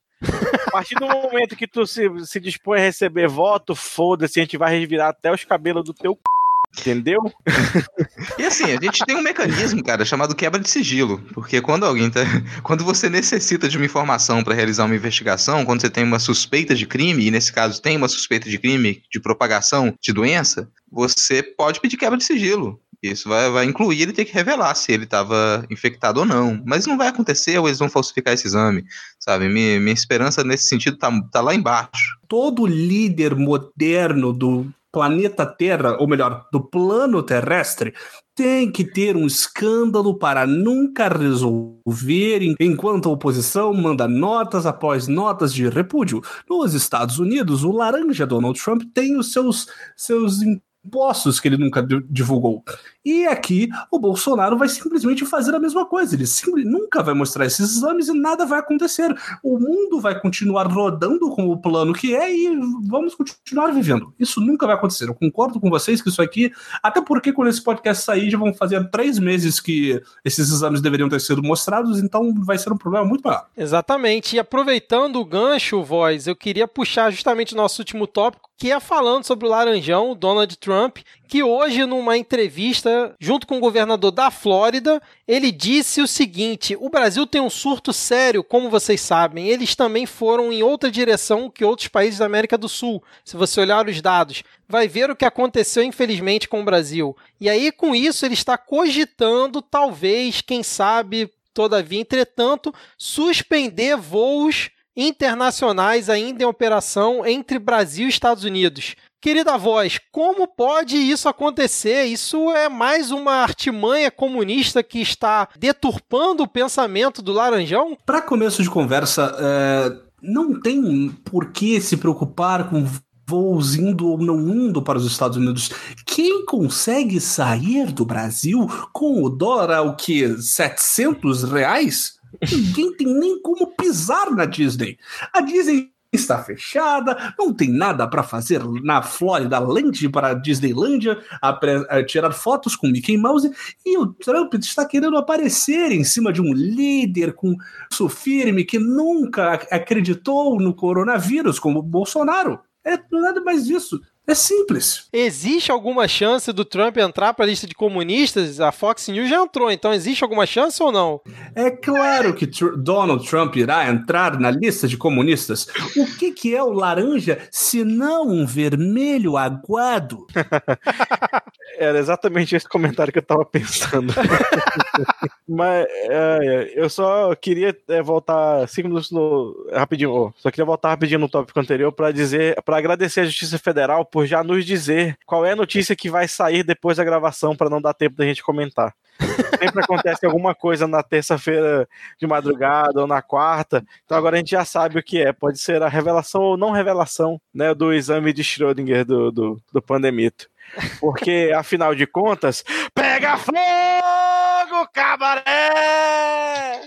A partir do momento que tu se, se dispõe a receber voto, foda-se, a gente vai revirar até os cabelos do teu c... Entendeu? e assim, a gente tem um mecanismo, cara, chamado quebra de sigilo. Porque quando alguém tá. Quando você necessita de uma informação para realizar uma investigação, quando você tem uma suspeita de crime, e nesse caso tem uma suspeita de crime de propagação de doença, você pode pedir quebra de sigilo. Isso vai, vai incluir ele ter que revelar se ele estava infectado ou não. Mas não vai acontecer ou eles vão falsificar esse exame, sabe? Minha, minha esperança nesse sentido tá, tá lá embaixo. Todo líder moderno do planeta Terra, ou melhor, do plano terrestre, tem que ter um escândalo para nunca resolver, enquanto a oposição manda notas após notas de repúdio. Nos Estados Unidos, o laranja Donald Trump tem os seus, seus impostos que ele nunca divulgou. E aqui o Bolsonaro vai simplesmente fazer a mesma coisa. Ele nunca vai mostrar esses exames e nada vai acontecer. O mundo vai continuar rodando com o plano que é e vamos continuar vivendo. Isso nunca vai acontecer. Eu concordo com vocês que isso aqui, até porque quando esse podcast sair, já vão fazer três meses que esses exames deveriam ter sido mostrados, então vai ser um problema muito maior. Exatamente. E aproveitando o gancho, Voz, eu queria puxar justamente o nosso último tópico, que é falando sobre o Laranjão, o Donald Trump, que hoje, numa entrevista junto com o governador da Flórida, ele disse o seguinte: o Brasil tem um surto sério, como vocês sabem. Eles também foram em outra direção que outros países da América do Sul. Se você olhar os dados, vai ver o que aconteceu, infelizmente, com o Brasil. E aí, com isso, ele está cogitando, talvez, quem sabe, todavia, entretanto, suspender voos internacionais ainda em operação entre Brasil e Estados Unidos. Querida voz, como pode isso acontecer? Isso é mais uma artimanha comunista que está deturpando o pensamento do Laranjão? Para começo de conversa, é, não tem por que se preocupar com voos indo ou não indo para os Estados Unidos. Quem consegue sair do Brasil com o dólar, o que, 700 reais? Ninguém tem nem como pisar na Disney. A Disney está fechada, não tem nada para fazer na Flórida Land para a Disneylândia, a, tirar fotos com Mickey Mouse, e o Trump está querendo aparecer em cima de um líder com isso firme que nunca acreditou no coronavírus, como o Bolsonaro. É nada mais disso. É simples. Existe alguma chance do Trump entrar para a lista de comunistas? A Fox News já entrou, então existe alguma chance ou não? É claro que Tr Donald Trump irá entrar na lista de comunistas. O que, que é o laranja se não um vermelho aguado? Era exatamente esse comentário que eu estava pensando. Mas é, eu só queria é, voltar cinco minutos no, rapidinho. Oh, só queria voltar rapidinho no tópico anterior para dizer, para agradecer a Justiça Federal por já nos dizer qual é a notícia que vai sair depois da gravação para não dar tempo da gente comentar. Sempre acontece alguma coisa na terça-feira de madrugada ou na quarta, então agora a gente já sabe o que é. Pode ser a revelação ou não revelação né, do exame de Schrödinger do, do, do pandemito. Porque, afinal de contas, pega fogo, cabaré!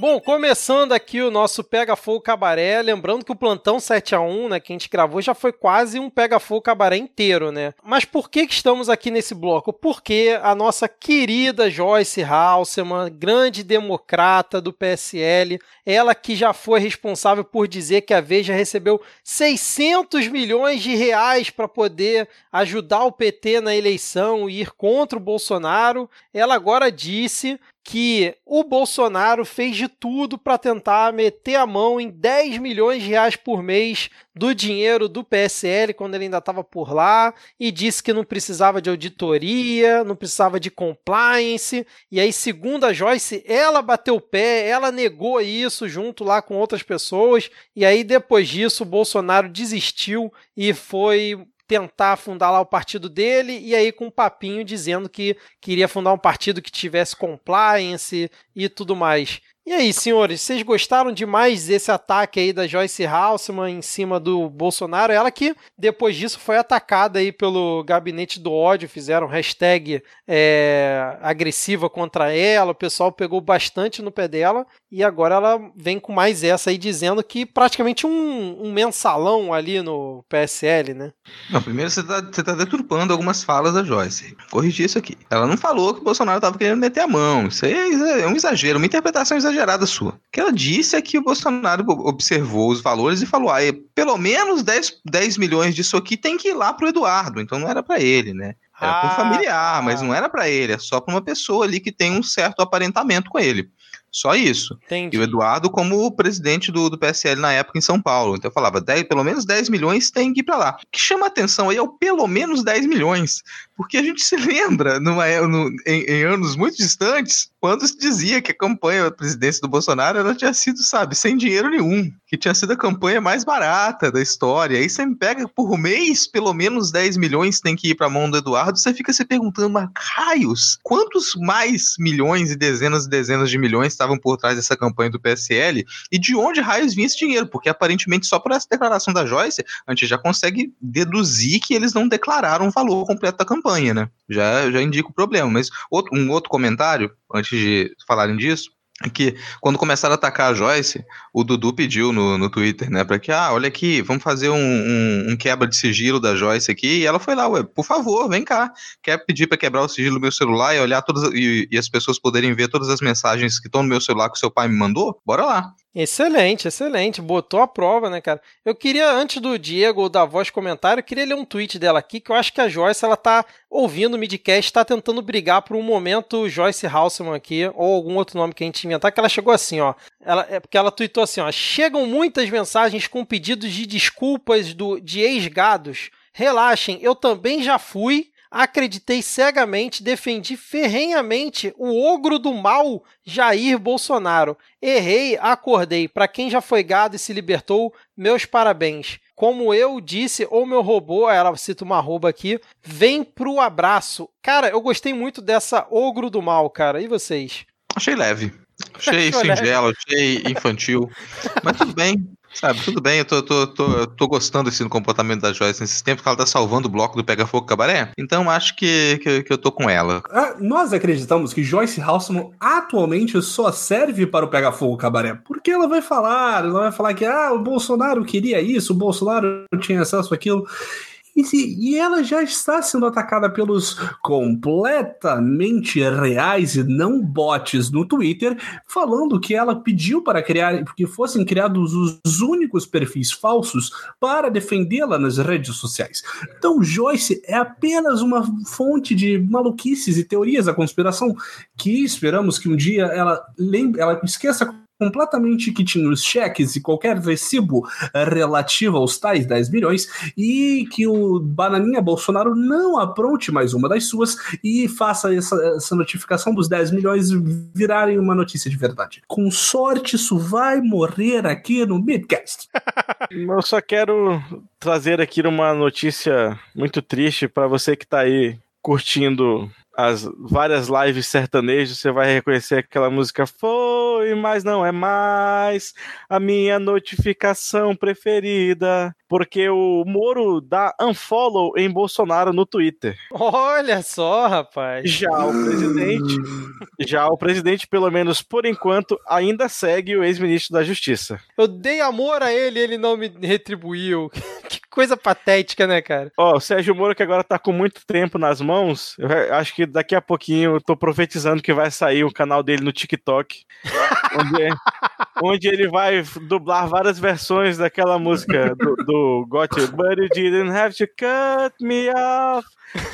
Bom, começando aqui o nosso Pega Fogo Cabaré, lembrando que o plantão 7 a 1, né, que a gente gravou já foi quase um Pega Fogo Cabaré inteiro, né? Mas por que que estamos aqui nesse bloco? Porque a nossa querida Joyce Halseman, grande democrata do PSL, ela que já foi responsável por dizer que a Veja recebeu 600 milhões de reais para poder ajudar o PT na eleição e ir contra o Bolsonaro, ela agora disse que o Bolsonaro fez de tudo para tentar meter a mão em 10 milhões de reais por mês do dinheiro do PSL quando ele ainda estava por lá e disse que não precisava de auditoria, não precisava de compliance. E aí, segundo a Joyce, ela bateu o pé, ela negou isso junto lá com outras pessoas. E aí, depois disso, o Bolsonaro desistiu e foi tentar fundar lá o partido dele, e aí com um papinho dizendo que queria fundar um partido que tivesse compliance e tudo mais. E aí, senhores, vocês gostaram demais desse ataque aí da Joyce Halseman em cima do Bolsonaro? Ela que, depois disso, foi atacada aí pelo gabinete do ódio, fizeram hashtag é, agressiva contra ela, o pessoal pegou bastante no pé dela, e agora ela vem com mais essa aí, dizendo que praticamente um, um mensalão ali no PSL, né? Não, primeiro você está tá deturpando algumas falas da Joyce. Corrigir isso aqui. Ela não falou que o Bolsonaro estava querendo meter a mão. Isso aí é, é um exagero, uma interpretação exagerada exagerada sua. O que ela disse é que o Bolsonaro observou os valores e falou: ah, pelo menos 10, 10 milhões disso aqui tem que ir lá pro Eduardo, então não era para ele, né? Era ah, para um familiar, mas não era para ele, é só para uma pessoa ali que tem um certo aparentamento com ele. Só isso. Entendi. E o Eduardo como presidente do, do PSL na época em São Paulo. Então eu falava, 10, pelo menos 10 milhões tem que ir para lá. O que chama atenção aí é o pelo menos 10 milhões. Porque a gente se lembra, numa, no, em, em, anos muito distantes, quando se dizia que a campanha da presidência do Bolsonaro ela tinha sido, sabe, sem dinheiro nenhum. Que tinha sido a campanha mais barata da história. Aí você me pega por mês, pelo menos 10 milhões tem que ir para a mão do Eduardo. Você fica se perguntando, mas raios, quantos mais milhões e dezenas e dezenas de milhões estavam por trás dessa campanha do PSL e de onde raios vinha esse dinheiro, porque aparentemente só por essa declaração da Joyce a gente já consegue deduzir que eles não declararam o valor completo da campanha, né? Já, já indica o problema. Mas outro, um outro comentário, antes de falarem disso, que quando começaram a atacar a Joyce, o Dudu pediu no, no Twitter, né, para que, ah, olha aqui, vamos fazer um, um, um, quebra de sigilo da Joyce aqui, e ela foi lá, ué, por favor, vem cá, quer pedir para quebrar o sigilo do meu celular e olhar todas, e, e as pessoas poderem ver todas as mensagens que estão no meu celular que o seu pai me mandou? Bora lá. Excelente, excelente. Botou a prova, né, cara? Eu queria, antes do Diego ou da voz comentário, eu queria ler um tweet dela aqui, que eu acho que a Joyce, ela tá ouvindo o midcast, tá tentando brigar por um momento Joyce Halseman aqui, ou algum outro nome que a gente inventar, que ela chegou assim, ó. Ela, é porque ela tweetou assim, ó. Chegam muitas mensagens com pedidos de desculpas do, de ex-gados. Relaxem, eu também já fui acreditei cegamente, defendi ferrenhamente o ogro do mal Jair Bolsonaro. Errei, acordei. Para quem já foi gado e se libertou, meus parabéns. Como eu disse, ou meu robô, ela cita uma arroba aqui, vem pro abraço. Cara, eu gostei muito dessa ogro do mal, cara. E vocês? Achei leve. Achei singelo, achei infantil. Mas tudo bem. Sabe, tudo bem, eu tô, tô, tô, tô gostando assim, do comportamento da Joyce nesses tempos, que ela tá salvando o bloco do Pega Fogo Cabaré. Então acho que, que, que eu tô com ela. Ah, nós acreditamos que Joyce Halsman atualmente só serve para o Pega Fogo Cabaré. Porque ela vai falar, ela vai falar que ah, o Bolsonaro queria isso, o Bolsonaro tinha acesso àquilo. E, se, e ela já está sendo atacada pelos completamente reais e não bots no Twitter, falando que ela pediu para criar, que fossem criados os únicos perfis falsos para defendê-la nas redes sociais. Então, Joyce é apenas uma fonte de maluquices e teorias da conspiração que esperamos que um dia ela, lembre, ela esqueça completamente que tinha os cheques e qualquer recibo eh, relativo aos tais 10 milhões e que o Bananinha Bolsonaro não apronte mais uma das suas e faça essa, essa notificação dos 10 milhões virarem uma notícia de verdade. Com sorte, isso vai morrer aqui no Midcast. Eu só quero trazer aqui uma notícia muito triste para você que está aí curtindo as várias lives sertanejas, você vai reconhecer aquela música Foi, mas não é mais a minha notificação preferida. Porque o Moro dá unfollow em Bolsonaro no Twitter. Olha só, rapaz. Já o presidente, já o presidente, pelo menos por enquanto, ainda segue o ex-ministro da Justiça. Eu dei amor a ele, ele não me retribuiu. que coisa patética, né, cara? Ó, o Sérgio Moro, que agora tá com muito tempo nas mãos, eu acho que daqui a pouquinho eu tô profetizando que vai sair o canal dele no TikTok. onde, onde, ele vai dublar várias versões daquela música do, do Got You, but you didn't have to cut me off.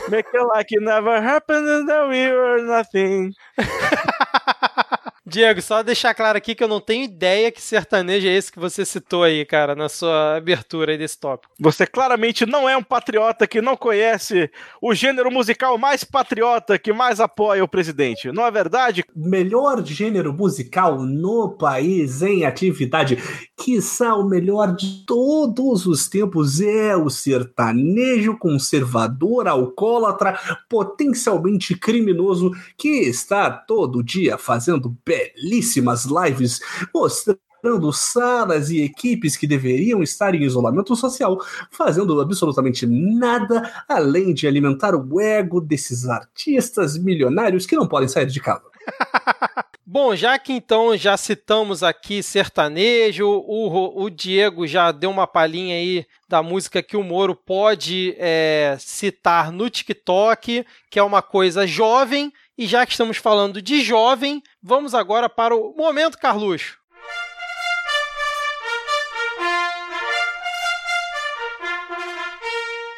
Make it like it never happened and that we were nothing. Diego, só deixar claro aqui que eu não tenho ideia que sertanejo é esse que você citou aí, cara, na sua abertura aí desse tópico. Você claramente não é um patriota que não conhece o gênero musical mais patriota que mais apoia o presidente, não é verdade? Melhor gênero musical no país em atividade, quiçá o melhor de todos os tempos, é o sertanejo conservador, alcoólatra, potencialmente criminoso, que está todo dia fazendo belíssimas lives mostrando salas e equipes que deveriam estar em isolamento social, fazendo absolutamente nada além de alimentar o ego desses artistas milionários que não podem sair de casa. Bom, já que então já citamos aqui sertanejo, o, o Diego já deu uma palhinha aí da música que o Moro pode é, citar no TikTok, que é uma coisa jovem, e já que estamos falando de jovem, vamos agora para o Momento Carluxo.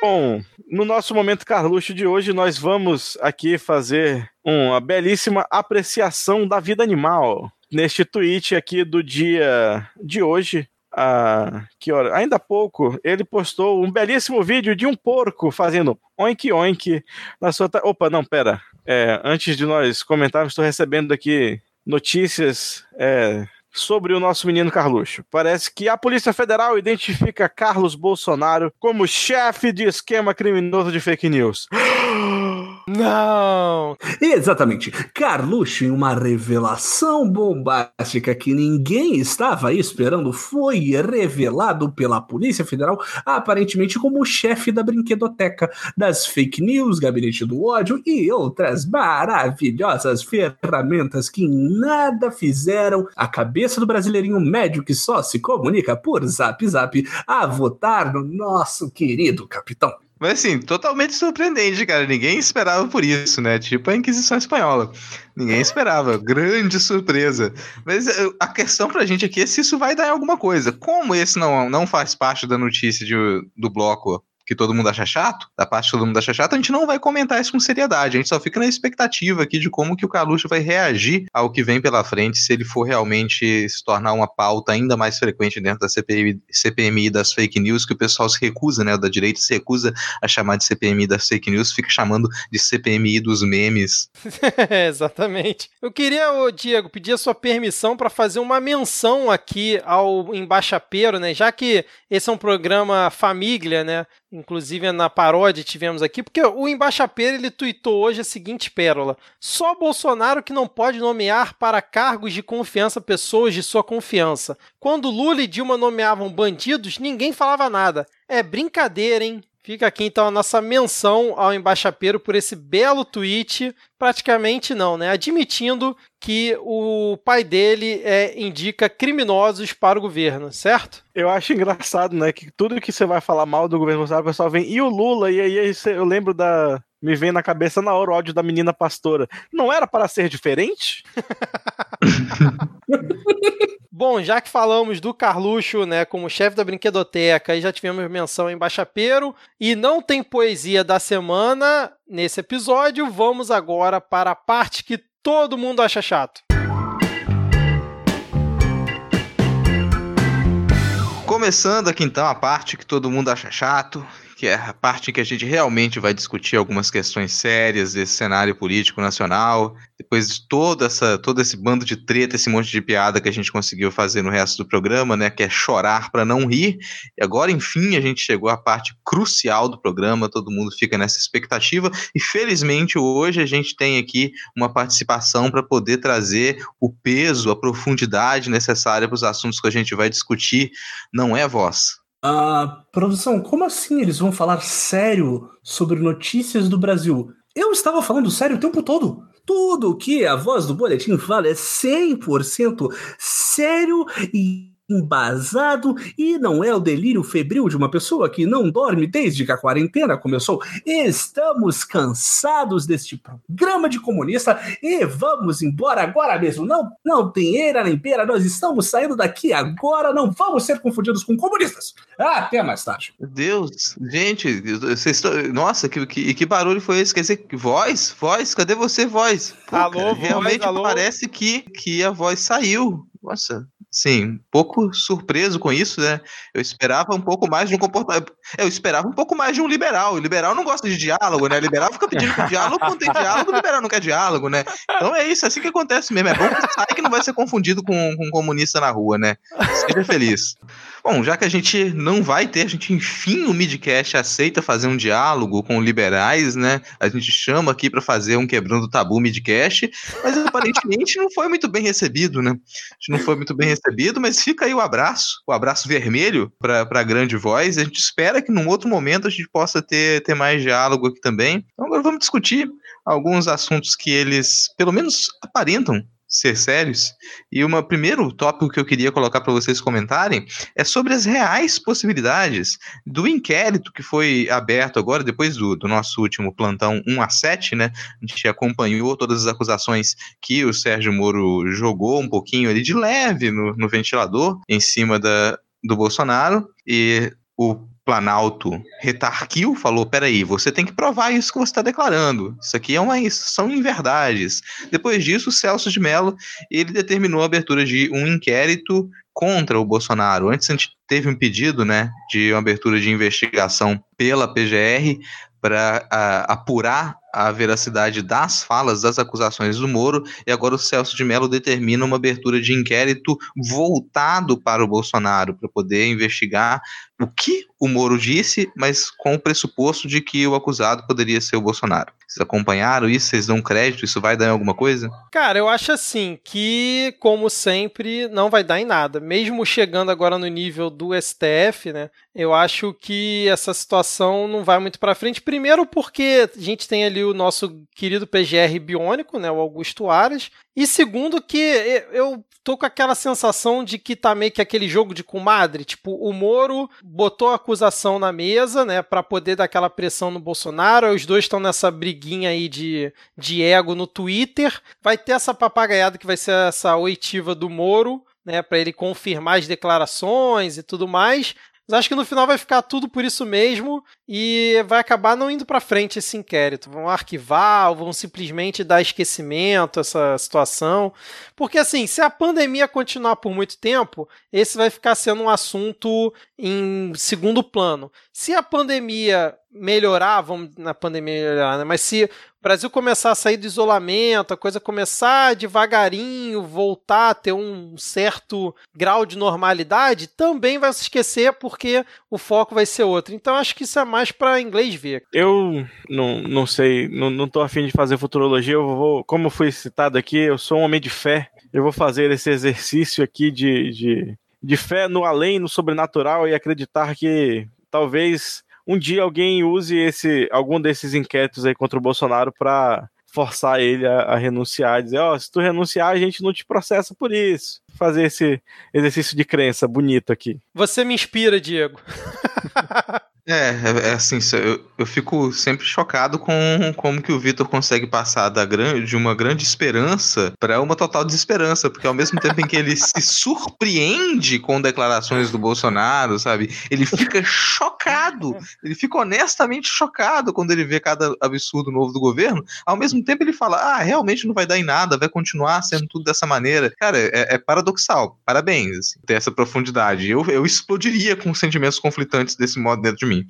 Bom, no nosso momento Carluxo de hoje, nós vamos aqui fazer uma belíssima apreciação da vida animal. Neste tweet aqui do dia de hoje, que hora? Ainda há pouco, ele postou um belíssimo vídeo de um porco fazendo oink oink na sua. Opa, não, pera. É, antes de nós comentarmos, estou recebendo aqui notícias é, sobre o nosso menino Carluxo. Parece que a Polícia Federal identifica Carlos Bolsonaro como chefe de esquema criminoso de fake news. Não! Exatamente. Carluxo, em uma revelação bombástica que ninguém estava esperando, foi revelado pela Polícia Federal aparentemente como chefe da brinquedoteca, das fake news, gabinete do ódio e outras maravilhosas ferramentas que nada fizeram a cabeça do brasileirinho médio que só se comunica por zap zap a votar no nosso querido capitão. Mas assim, totalmente surpreendente, cara. Ninguém esperava por isso, né? Tipo a Inquisição Espanhola. Ninguém esperava. Grande surpresa. Mas eh, a questão pra gente aqui é se isso vai dar em alguma coisa. Como esse não, não faz parte da notícia de, do bloco que todo mundo acha chato, da parte que todo mundo acha chato, a gente não vai comentar isso com seriedade. A gente só fica na expectativa aqui de como que o Carluxo vai reagir ao que vem pela frente, se ele for realmente se tornar uma pauta ainda mais frequente dentro da CPMI, CPMI das fake news, que o pessoal se recusa, né? Da direita se recusa a chamar de CPMI das fake news, fica chamando de CPMI dos memes. Exatamente. Eu queria, Diego, pedir a sua permissão para fazer uma menção aqui ao embaixapeiro, né? Já que esse é um programa família, né? Inclusive na paródia tivemos aqui, porque o embaixapeiro ele tuitou hoje a seguinte pérola: só Bolsonaro que não pode nomear para cargos de confiança pessoas de sua confiança. Quando Lula e Dilma nomeavam bandidos, ninguém falava nada. É brincadeira, hein? Fica aqui então a nossa menção ao embaixapeiro por esse belo tweet, praticamente não, né? Admitindo que o pai dele é, indica criminosos para o governo, certo? Eu acho engraçado, né? Que tudo que você vai falar mal do governo Bolsonaro, o pessoal vem, e o Lula? E aí eu lembro da. Me vem na cabeça na hora o ódio da menina pastora. Não era para ser diferente? Bom, já que falamos do Carluxo, né, como chefe da brinquedoteca e já tivemos menção em Baixapeiro e não tem poesia da semana nesse episódio, vamos agora para a parte que todo mundo acha chato. Começando aqui então a parte que todo mundo acha chato, que é a parte que a gente realmente vai discutir algumas questões sérias desse cenário político nacional, depois de toda essa, todo esse bando de treta, esse monte de piada que a gente conseguiu fazer no resto do programa, né, que é chorar para não rir. E agora, enfim, a gente chegou à parte crucial do programa, todo mundo fica nessa expectativa e felizmente hoje a gente tem aqui uma participação para poder trazer o peso, a profundidade necessária para os assuntos que a gente vai discutir. Não é voz, Uh, produção, como assim eles vão falar sério sobre notícias do Brasil? Eu estava falando sério o tempo todo. Tudo que a voz do boletim fala é 100% sério e embasado e não é o delírio febril de uma pessoa que não dorme desde que a quarentena começou. Estamos cansados deste programa de comunista e vamos embora agora mesmo. Não, não tem eira nem pera, nós estamos saindo daqui agora, não vamos ser confundidos com comunistas. Até mais tarde. Meu Deus, gente, vocês estão... nossa, que, que, que barulho foi esse? Quer dizer, voz? Voz? Cadê você, voz? Pô, alô, cara, voz, realmente alô? parece que, que a voz saiu. Nossa, Sim, um pouco surpreso com isso, né? Eu esperava um pouco mais de um comportamento. Eu esperava um pouco mais de um liberal. O liberal não gosta de diálogo, né? O liberal fica pedindo diálogo, não tem diálogo, o liberal não quer diálogo, né? Então é isso, é assim que acontece mesmo. É bom que sai que não vai ser confundido com, com um comunista na rua, né? Seja feliz. Bom, já que a gente não vai ter, a gente enfim o Midcast aceita fazer um diálogo com liberais, né? A gente chama aqui para fazer um quebrando tabu Midcast, mas aparentemente não foi muito bem recebido, né? A gente não foi muito bem recebido, mas fica aí o abraço, o abraço vermelho para a grande voz. A gente espera que num outro momento a gente possa ter, ter mais diálogo aqui também. Então agora vamos discutir alguns assuntos que eles, pelo menos, aparentam ser sérios. E o primeiro tópico que eu queria colocar para vocês comentarem é sobre as reais possibilidades do inquérito que foi aberto agora, depois do, do nosso último plantão 1 a 7, né? A gente acompanhou todas as acusações que o Sérgio Moro jogou um pouquinho ali de leve no, no ventilador em cima da, do Bolsonaro. E o Planalto retarquiu, falou: peraí, você tem que provar isso que você está declarando. Isso aqui é uma, são inverdades. Depois disso, Celso de Mello ele determinou a abertura de um inquérito contra o Bolsonaro. Antes a gente teve um pedido né, de uma abertura de investigação pela PGR para apurar a veracidade das falas, das acusações do Moro, e agora o Celso de Mello determina uma abertura de inquérito voltado para o Bolsonaro, para poder investigar o que o Moro disse, mas com o pressuposto de que o acusado poderia ser o Bolsonaro. Vocês acompanharam isso? Vocês dão crédito? Isso vai dar em alguma coisa? Cara, eu acho assim que, como sempre, não vai dar em nada. Mesmo chegando agora no nível do STF, né? Eu acho que essa situação não vai muito para frente. Primeiro, porque a gente tem ali o nosso querido PGR biônico, né? O Augusto Aras. E segundo, que eu tô com aquela sensação de que tá meio que aquele jogo de comadre. Tipo, o Moro botou a acusação na mesa, né, para poder dar aquela pressão no Bolsonaro. Os dois estão nessa briguinha aí de, de ego no Twitter. Vai ter essa papagaiada que vai ser essa oitiva do Moro, né, para ele confirmar as declarações e tudo mais. Mas acho que no final vai ficar tudo por isso mesmo e vai acabar não indo para frente esse inquérito. Vão arquivar, ou vão simplesmente dar esquecimento a essa situação. Porque assim, se a pandemia continuar por muito tempo, esse vai ficar sendo um assunto em segundo plano. Se a pandemia melhorar, vamos na pandemia melhorar, né? mas se Brasil começar a sair do isolamento, a coisa começar devagarinho, voltar a ter um certo grau de normalidade, também vai se esquecer porque o foco vai ser outro. Então acho que isso é mais para inglês ver. Eu não, não sei, não, não tô afim de fazer futurologia, eu vou, como foi citado aqui, eu sou um homem de fé, eu vou fazer esse exercício aqui de, de, de fé no além, no sobrenatural e acreditar que talvez um dia alguém use esse algum desses inquéritos aí contra o Bolsonaro para forçar ele a, a renunciar, dizer, ó, oh, se tu renunciar, a gente não te processa por isso. Fazer esse exercício de crença bonito aqui. Você me inspira, Diego. É, é, é assim, eu, eu fico sempre chocado com como que o Vitor consegue passar da grande, de uma grande esperança para uma total desesperança, porque ao mesmo tempo em que ele se surpreende com declarações do Bolsonaro, sabe? Ele fica chocado, ele fica honestamente chocado quando ele vê cada absurdo novo do governo, ao mesmo tempo ele fala, ah, realmente não vai dar em nada, vai continuar sendo tudo dessa maneira. Cara, é, é paradoxal, parabéns, assim, ter essa profundidade. Eu, eu explodiria com sentimentos conflitantes desse modo dentro de mim mim.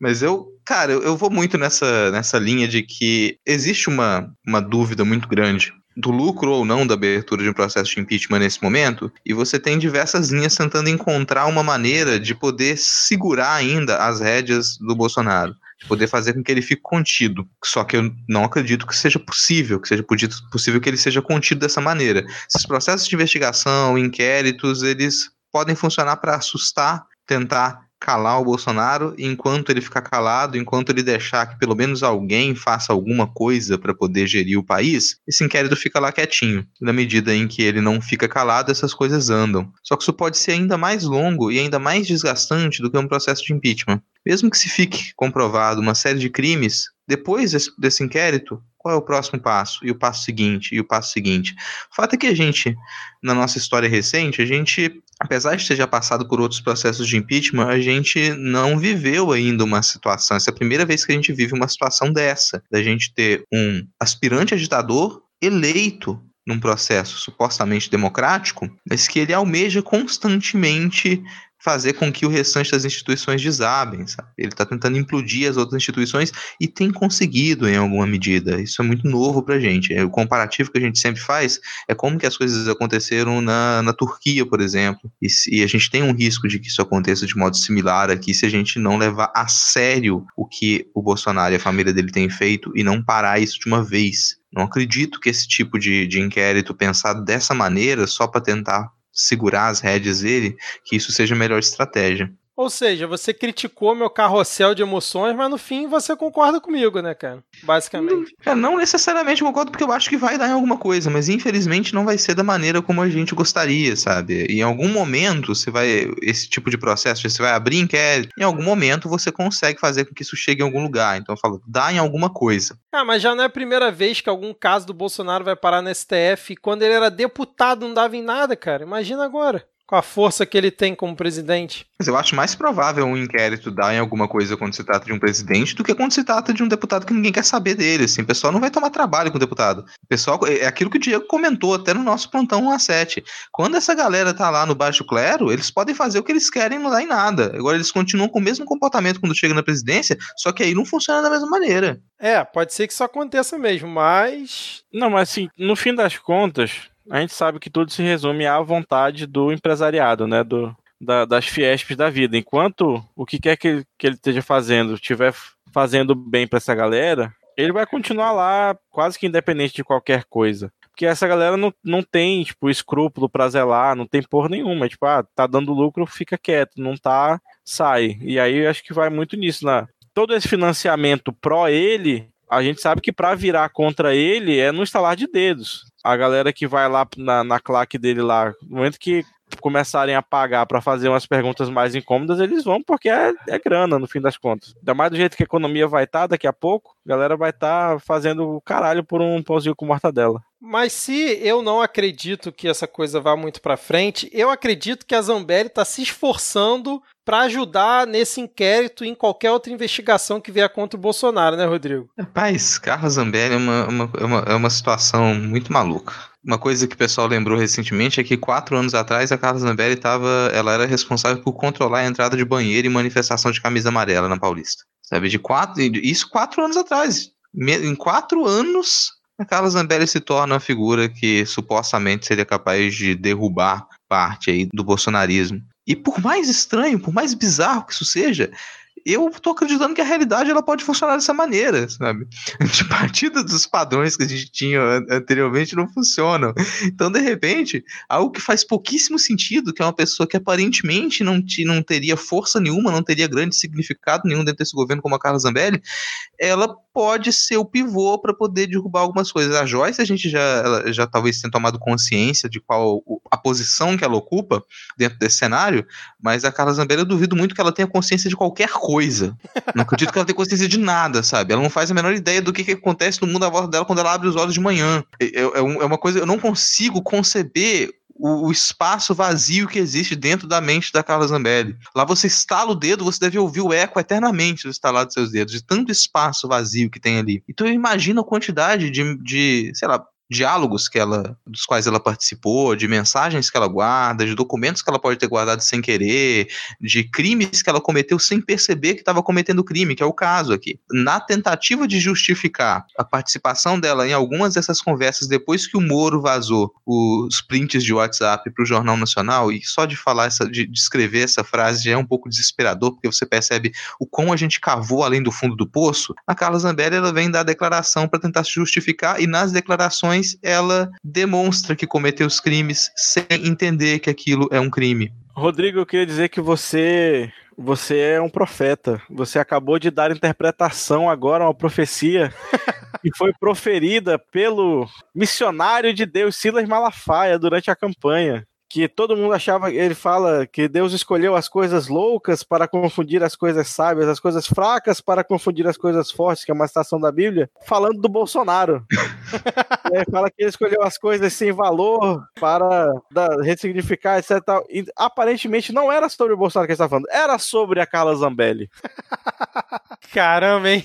Mas eu, cara, eu, eu vou muito nessa, nessa linha de que existe uma, uma dúvida muito grande do lucro ou não da abertura de um processo de impeachment nesse momento, e você tem diversas linhas tentando encontrar uma maneira de poder segurar ainda as rédeas do Bolsonaro, de poder fazer com que ele fique contido. Só que eu não acredito que seja possível, que seja possível que ele seja contido dessa maneira. Esses processos de investigação, inquéritos, eles podem funcionar para assustar, tentar calar o Bolsonaro, e enquanto ele ficar calado, enquanto ele deixar que pelo menos alguém faça alguma coisa para poder gerir o país, esse inquérito fica lá quietinho. Na medida em que ele não fica calado, essas coisas andam. Só que isso pode ser ainda mais longo e ainda mais desgastante do que um processo de impeachment. Mesmo que se fique comprovado uma série de crimes, depois desse, desse inquérito, qual é o próximo passo? E o passo seguinte? E o passo seguinte? O fato é que a gente, na nossa história recente, a gente, apesar de ter já passado por outros processos de impeachment, a gente não viveu ainda uma situação. Essa é a primeira vez que a gente vive uma situação dessa, da gente ter um aspirante a ditador eleito num processo supostamente democrático, mas que ele almeja constantemente fazer com que o restante das instituições desabem, sabe? Ele está tentando implodir as outras instituições e tem conseguido em alguma medida. Isso é muito novo para a gente. É, o comparativo que a gente sempre faz é como que as coisas aconteceram na, na Turquia, por exemplo. E, e a gente tem um risco de que isso aconteça de modo similar aqui se a gente não levar a sério o que o Bolsonaro e a família dele têm feito e não parar isso de uma vez. Não acredito que esse tipo de, de inquérito pensado dessa maneira, só para tentar segurar as rédeas dele, que isso seja a melhor estratégia. Ou seja, você criticou meu carrossel de emoções, mas no fim você concorda comigo, né, cara? Basicamente. Não, é, não necessariamente concordo, porque eu acho que vai dar em alguma coisa, mas infelizmente não vai ser da maneira como a gente gostaria, sabe? E em algum momento você vai. Esse tipo de processo, você vai abrir inquérito, em algum momento você consegue fazer com que isso chegue em algum lugar. Então eu falo, dá em alguma coisa. Ah, mas já não é a primeira vez que algum caso do Bolsonaro vai parar no STF. Quando ele era deputado, não dava em nada, cara. Imagina agora com a força que ele tem como presidente. Mas eu acho mais provável um inquérito dar em alguma coisa quando se trata de um presidente do que quando se trata de um deputado que ninguém quer saber dele. Assim, o pessoal não vai tomar trabalho com o deputado. O pessoal, é aquilo que o Diego comentou até no nosso plantão 1 a 7. Quando essa galera tá lá no baixo clero, eles podem fazer o que eles querem e não dá em nada. Agora eles continuam com o mesmo comportamento quando chega na presidência, só que aí não funciona da mesma maneira. É, pode ser que isso aconteça mesmo, mas. Não, mas assim, no fim das contas, a gente sabe que tudo se resume à vontade do empresariado, né? Do, da, das Fiesps da vida. Enquanto o que quer que, que ele esteja fazendo estiver fazendo bem para essa galera, ele vai continuar lá quase que independente de qualquer coisa. Porque essa galera não, não tem, tipo, escrúpulo pra zelar, não tem porra nenhuma. Tipo, ah, tá dando lucro, fica quieto. Não tá, sai. E aí acho que vai muito nisso, né? Todo esse financiamento pró ele, a gente sabe que para virar contra ele é no estalar de dedos a galera que vai lá na, na claque dele lá, no momento que começarem a pagar para fazer umas perguntas mais incômodas, eles vão porque é, é, grana, no fim das contas. Ainda mais do jeito que a economia vai estar tá, daqui a pouco, a galera vai estar tá fazendo caralho por um pãozinho com mortadela. Mas se eu não acredito que essa coisa vá muito para frente, eu acredito que a Zambelli está se esforçando para ajudar nesse inquérito e em qualquer outra investigação que vier contra o Bolsonaro, né, Rodrigo? Rapaz, Carla Zambelli é uma, uma, uma, é uma situação muito maluca. Uma coisa que o pessoal lembrou recentemente é que quatro anos atrás a Carla Zambelli estava, ela era responsável por controlar a entrada de banheiro e manifestação de camisa amarela na Paulista. Sabe, de quatro, isso quatro anos atrás. em quatro anos, a Carla Zambelli se torna uma figura que supostamente seria capaz de derrubar parte aí do bolsonarismo. E por mais estranho, por mais bizarro que isso seja, eu tô acreditando que a realidade ela pode funcionar dessa maneira, sabe? De partida dos padrões que a gente tinha anteriormente não funcionam. Então, de repente, algo que faz pouquíssimo sentido, que é uma pessoa que aparentemente não, te, não teria força nenhuma, não teria grande significado nenhum dentro desse governo como a Carla Zambelli, ela pode ser o pivô para poder derrubar algumas coisas. A Joyce, a gente já, já talvez tenha tomado consciência de qual a posição que ela ocupa dentro desse cenário, mas a Carla Zambelli, eu duvido muito que ela tenha consciência de qualquer coisa. Não acredito que ela tenha consciência de nada, sabe? Ela não faz a menor ideia do que, que acontece no mundo à volta dela quando ela abre os olhos de manhã. É, é, é uma coisa, eu não consigo conceber o, espaço vazio que existe dentro da mente da Carla Zambelli. Lá você estala o dedo, você deve ouvir o eco eternamente do estalar dos seus dedos, de tanto espaço vazio que tem ali. Então eu imagino a quantidade de, de sei lá, diálogos que ela, dos quais ela participou, de mensagens que ela guarda, de documentos que ela pode ter guardado sem querer, de crimes que ela cometeu sem perceber que estava cometendo crime, que é o caso aqui. Na tentativa de justificar a participação dela em algumas dessas conversas depois que o Moro vazou os prints de WhatsApp para o Jornal Nacional, e só de falar essa, de, de escrever essa frase já é um pouco desesperador, porque você percebe o quão a gente cavou além do fundo do poço. A Carla Zambelli ela vem dar declaração para tentar se justificar, e nas declarações ela demonstra que cometeu os crimes sem entender que aquilo é um crime. Rodrigo, eu queria dizer que você você é um profeta. Você acabou de dar interpretação agora a uma profecia que foi proferida pelo missionário de Deus Silas Malafaia durante a campanha que todo mundo achava, ele fala que Deus escolheu as coisas loucas para confundir as coisas sábias, as coisas fracas para confundir as coisas fortes, que é uma citação da Bíblia, falando do Bolsonaro. ele fala que ele escolheu as coisas sem valor para dar, ressignificar, etc. E, aparentemente não era sobre o Bolsonaro que ele estava falando, era sobre a Carla Zambelli. Caramba, hein?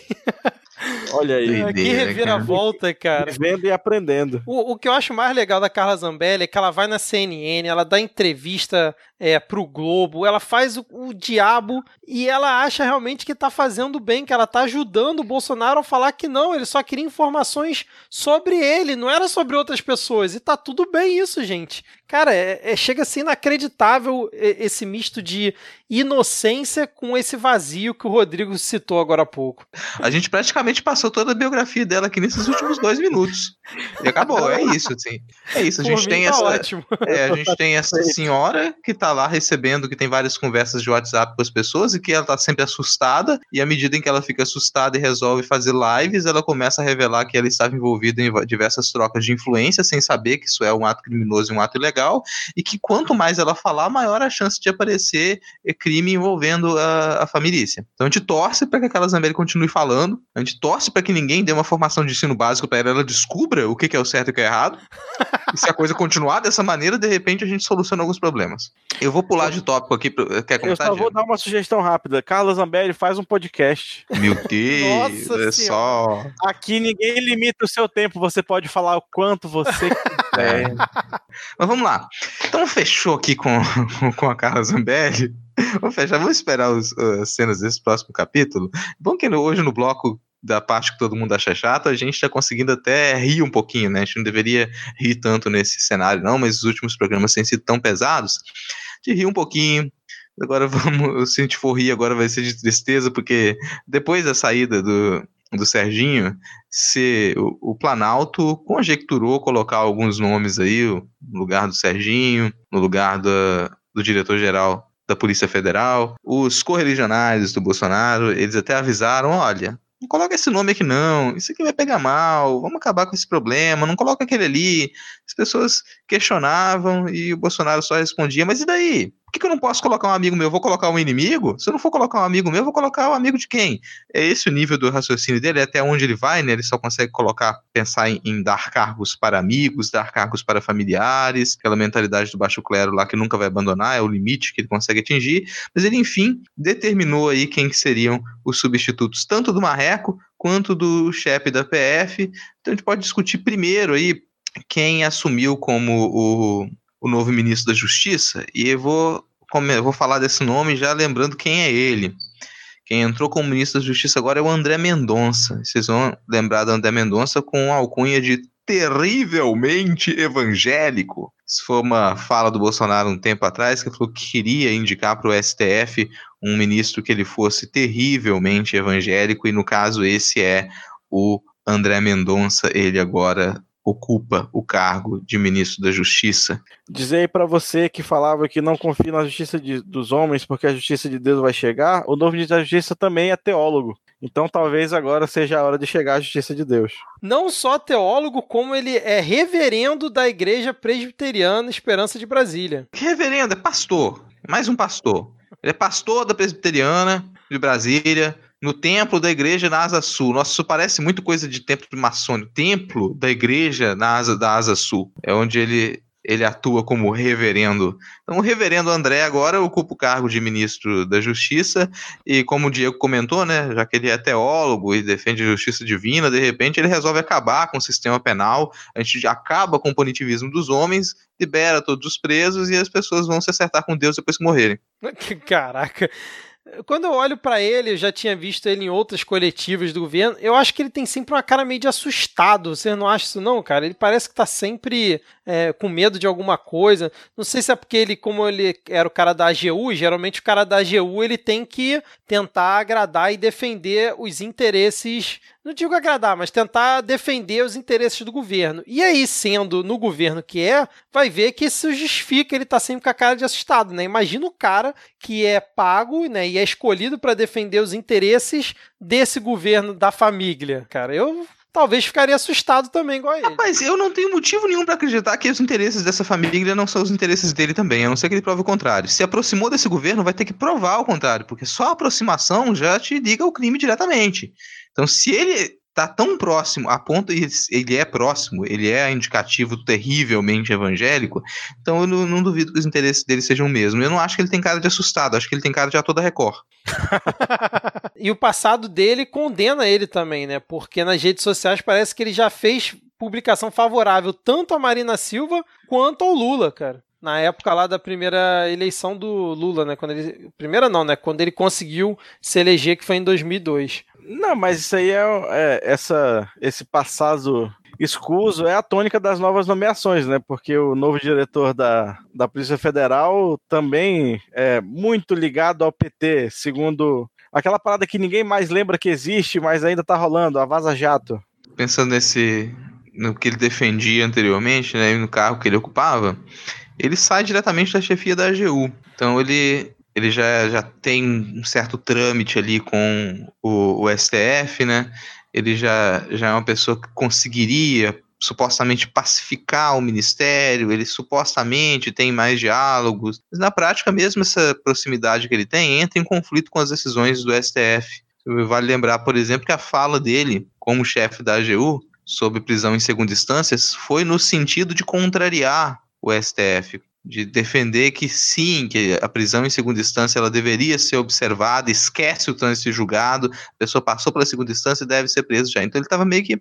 Olha aí. Doideira, que reviravolta, cara. Vendo e aprendendo. O, o que eu acho mais legal da Carla Zambelli é que ela vai na CNN, ela dá entrevista é, pro Globo, ela faz o, o, diabo e ela acha realmente que tá fazendo bem, que ela tá ajudando o Bolsonaro a falar que não, ele só queria informações sobre ele, não era sobre outras pessoas. E tá tudo bem isso, gente. Cara, é, é chega a ser inacreditável esse misto de inocência com esse vazio que o Rodrigo citou agora há pouco. A gente praticamente passou toda a biografia dela aqui nesses últimos dois minutos. E acabou, é isso, assim. É isso, a gente tem tá essa. Ótimo. É, a gente tem essa senhora que tá lá recebendo, que tem várias conversas de WhatsApp com as pessoas e que ela tá sempre assustada, e à medida em que ela fica assustada e resolve fazer lives, ela começa a revelar que ela estava envolvida em diversas trocas de influência, sem saber que isso é um ato criminoso e um ato ilegal, e que quanto mais ela falar, maior a chance de aparecer crime envolvendo a, a família. Então a gente torce para que aquela Zambelli continue falando, a gente torce para que ninguém dê uma formação de ensino básico para ela, ela descubra o que, é o certo e o que é errado. e se a coisa continuar dessa maneira, de repente a gente soluciona alguns problemas. Eu vou pular de tópico aqui. Quer comentar? Eu só vou dar uma sugestão rápida. Carla Zambelli faz um podcast. Meu Deus, Nossa é só. Aqui ninguém limita o seu tempo, você pode falar o quanto você quiser. É. Mas vamos lá. Então fechou aqui com, com a Carla Zambelli. Vamos fechar, vamos esperar os, as cenas desse próximo capítulo. Bom que hoje no bloco da parte que todo mundo acha chata, a gente está conseguindo até rir um pouquinho, né? A gente não deveria rir tanto nesse cenário, não, mas os últimos programas têm sido tão pesados de rir um pouquinho. Agora vamos, se a gente for rir, agora vai ser de tristeza, porque depois da saída do, do Serginho, se o, o, Planalto conjecturou colocar alguns nomes aí no lugar do Serginho, no lugar do, do diretor-geral da Polícia Federal. Os correligionários do Bolsonaro, eles até avisaram, olha, não coloca esse nome aqui não, isso aqui vai pegar mal, vamos acabar com esse problema, não coloca aquele ali. As pessoas questionavam e o Bolsonaro só respondia, mas e daí? Por que, que, eu não posso colocar um amigo meu? Eu vou colocar um inimigo? Se eu não for colocar um amigo meu, eu vou colocar um amigo de quem? É esse o nível do raciocínio dele, é até onde ele vai, né? Ele só consegue colocar, pensar em, em, dar cargos para amigos, dar cargos para familiares, aquela mentalidade do baixo clero lá que nunca vai abandonar, é o limite que ele consegue atingir. Mas ele, enfim, determinou aí quem que seriam os substitutos, tanto do Marreco quanto do chefe da PF. Então a gente pode discutir primeiro aí quem assumiu como o o novo ministro da Justiça, e eu vou, eu vou falar desse nome já lembrando quem é ele. Quem entrou como ministro da Justiça agora é o André Mendonça. Vocês vão lembrar do André Mendonça com a alcunha de terrivelmente evangélico. Isso foi uma fala do Bolsonaro um tempo atrás, que falou que queria indicar para o STF um ministro que ele fosse terrivelmente evangélico, e no caso esse é o André Mendonça, ele agora ocupa o cargo de ministro da Justiça. Dizer aí para você que falava que não confia na justiça de, dos homens porque a justiça de Deus vai chegar, o novo ministro da Justiça também é teólogo. Então talvez agora seja a hora de chegar à justiça de Deus. Não só teólogo, como ele é reverendo da Igreja Presbiteriana Esperança de Brasília. Que reverendo? É pastor. Mais um pastor. Ele é pastor da Presbiteriana de Brasília, no templo da igreja na Asa Sul. Nossa, isso parece muito coisa de templo maçônico. Templo da igreja na Asa, da Asa Sul. É onde ele, ele atua como reverendo. Então, o reverendo André agora ocupa o cargo de ministro da Justiça. E como o Diego comentou, né, já que ele é teólogo e defende a justiça divina, de repente ele resolve acabar com o sistema penal. A gente acaba com o punitivismo dos homens, libera todos os presos e as pessoas vão se acertar com Deus depois que morrerem. Caraca. Quando eu olho para ele, eu já tinha visto ele em outras coletivas do governo, eu acho que ele tem sempre uma cara meio de assustado. Você não acha isso, não, cara? Ele parece que tá sempre é, com medo de alguma coisa. Não sei se é porque ele, como ele era o cara da AGU, geralmente o cara da AGU ele tem que tentar agradar e defender os interesses não digo agradar, mas tentar defender os interesses do governo. E aí, sendo no governo que é, vai ver que isso justifica ele tá sempre com a cara de assustado, né? Imagina o cara que é pago, né, e é escolhido para defender os interesses desse governo da família. Cara, eu talvez ficaria assustado também igual a ele. Rapaz, eu não tenho motivo nenhum para acreditar que os interesses dessa família não são os interesses dele também, a não ser que ele prove o contrário. Se aproximou desse governo, vai ter que provar o contrário, porque só a aproximação já te liga o crime diretamente. Então, se ele tá tão próximo, a ponto ele é próximo, ele é indicativo terrivelmente evangélico, então eu não, não, duvido que os interesses dele sejam o mesmo. Eu não acho que ele tem cara de assustado, acho que ele tem cara de ator da Record. e o passado dele condena ele também, né? Porque nas redes sociais parece que ele já fez publicação favorável tanto a Marina Silva quanto ao Lula, cara na época lá da primeira eleição do Lula, né? Quando ele, primeira não, né? Quando ele conseguiu se eleger, que foi em 2002. Não, mas isso aí é, é essa, esse passado escuso é a tônica das novas nomeações, né? Porque o novo diretor da, da Polícia Federal também é muito ligado ao PT, segundo aquela parada que ninguém mais lembra que existe, mas ainda tá rolando, a Vaza Jato. Pensando nesse no que ele defendia anteriormente, né, no carro que ele ocupava, ele sai diretamente da chefia da AGU. Então ele, ele já, já tem um certo trâmite ali com o, o STF, né? Ele já, já é uma pessoa que conseguiria supostamente pacificar o ministério, ele supostamente tem mais diálogos, mas na prática mesmo essa proximidade que ele tem entra em conflito com as decisões do STF. Vale lembrar, por exemplo, que a fala dele como chefe da AGU sobre prisão em segunda instância foi no sentido de contrariar o STF, de defender que sim, que a prisão em segunda instância ela deveria ser observada, esquece o trânsito julgado, a pessoa passou pela segunda instância e deve ser preso já. Então ele estava meio que,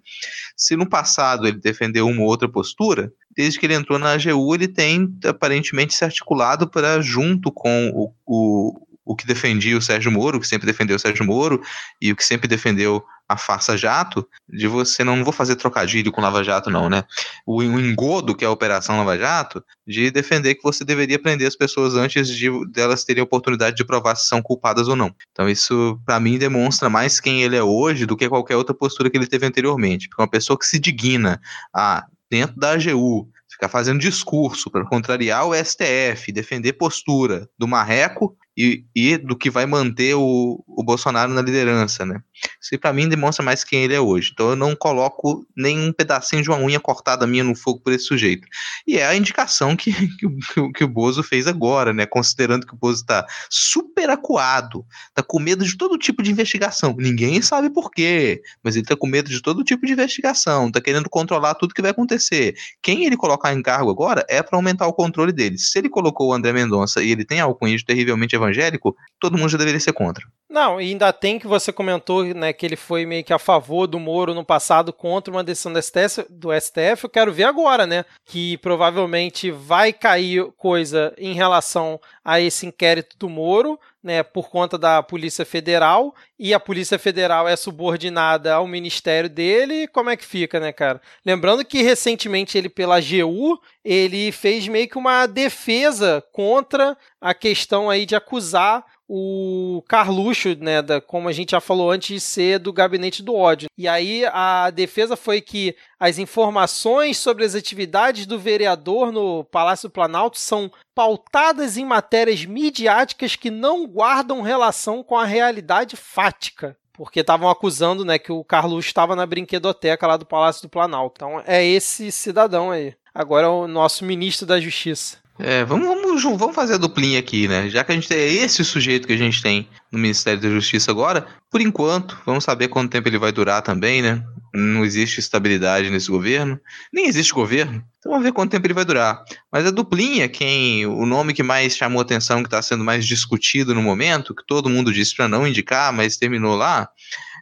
se no passado ele defendeu uma ou outra postura, desde que ele entrou na AGU ele tem aparentemente se articulado para junto com o, o, o que defendia o Sérgio Moro, o que sempre defendeu o Sérgio Moro e o que sempre defendeu a farsa jato, de você, não, não vou fazer trocadilho com Lava Jato não, né? O, o engodo que é a Operação Lava Jato, de defender que você deveria prender as pessoas antes de delas terem a oportunidade de provar se são culpadas ou não. Então isso, para mim, demonstra mais quem ele é hoje do que qualquer outra postura que ele teve anteriormente. Porque uma pessoa que se digna a, dentro da AGU, ficar fazendo discurso para contrariar o STF, defender postura do marreco e, e do que vai manter o, o Bolsonaro na liderança, né? Isso para mim demonstra mais quem ele é hoje. Então eu não coloco nem um pedacinho de uma unha cortada minha no fogo por esse sujeito. E é a indicação que, que, que, o Bozo fez agora, né? Considerando que o Bozo está super acuado, tá com medo de todo tipo de investigação. Ninguém sabe por quê, mas ele tá com medo de todo tipo de investigação, tá querendo controlar tudo que vai acontecer. Quem ele colocar em cargo agora é para aumentar o controle dele. Se ele colocou o André Mendonça e ele tem algo com isso terrivelmente evangélico, todo mundo já deveria ser contra. Não, e ainda tem que você comentou, né, que ele foi meio que a favor do Moro no passado contra uma decisão do STF, do STF. Eu quero ver agora, né, que provavelmente vai cair coisa em relação a esse inquérito do Moro, né, por conta da Polícia Federal, e a Polícia Federal é subordinada ao ministério dele, como é que fica, né, cara? Lembrando que recentemente ele, pela AGU, ele fez meio que uma defesa contra a questão aí de acusar o Carluxo, né, da, como a gente já falou antes ser do gabinete do ódio. E aí a defesa foi que as informações sobre as atividades do vereador no Palácio do Planalto são pautadas em matérias midiáticas que não guardam relação com a realidade fática porque estavam acusando, né, que o Carluxo estava na brinquedoteca lá do Palácio do Planalto. Então é esse cidadão aí. Agora é o nosso ministro da Justiça. É, vamos, vamos, vamos fazer a duplinha aqui, né? Já que a gente tem esse sujeito que a gente tem no Ministério da Justiça agora, por enquanto, vamos saber quanto tempo ele vai durar também, né? Não existe estabilidade nesse governo, nem existe governo. Então vamos ver quanto tempo ele vai durar. Mas a duplinha, quem o nome que mais chamou atenção, que está sendo mais discutido no momento, que todo mundo disse para não indicar, mas terminou lá,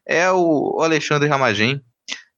é o Alexandre Ramagem.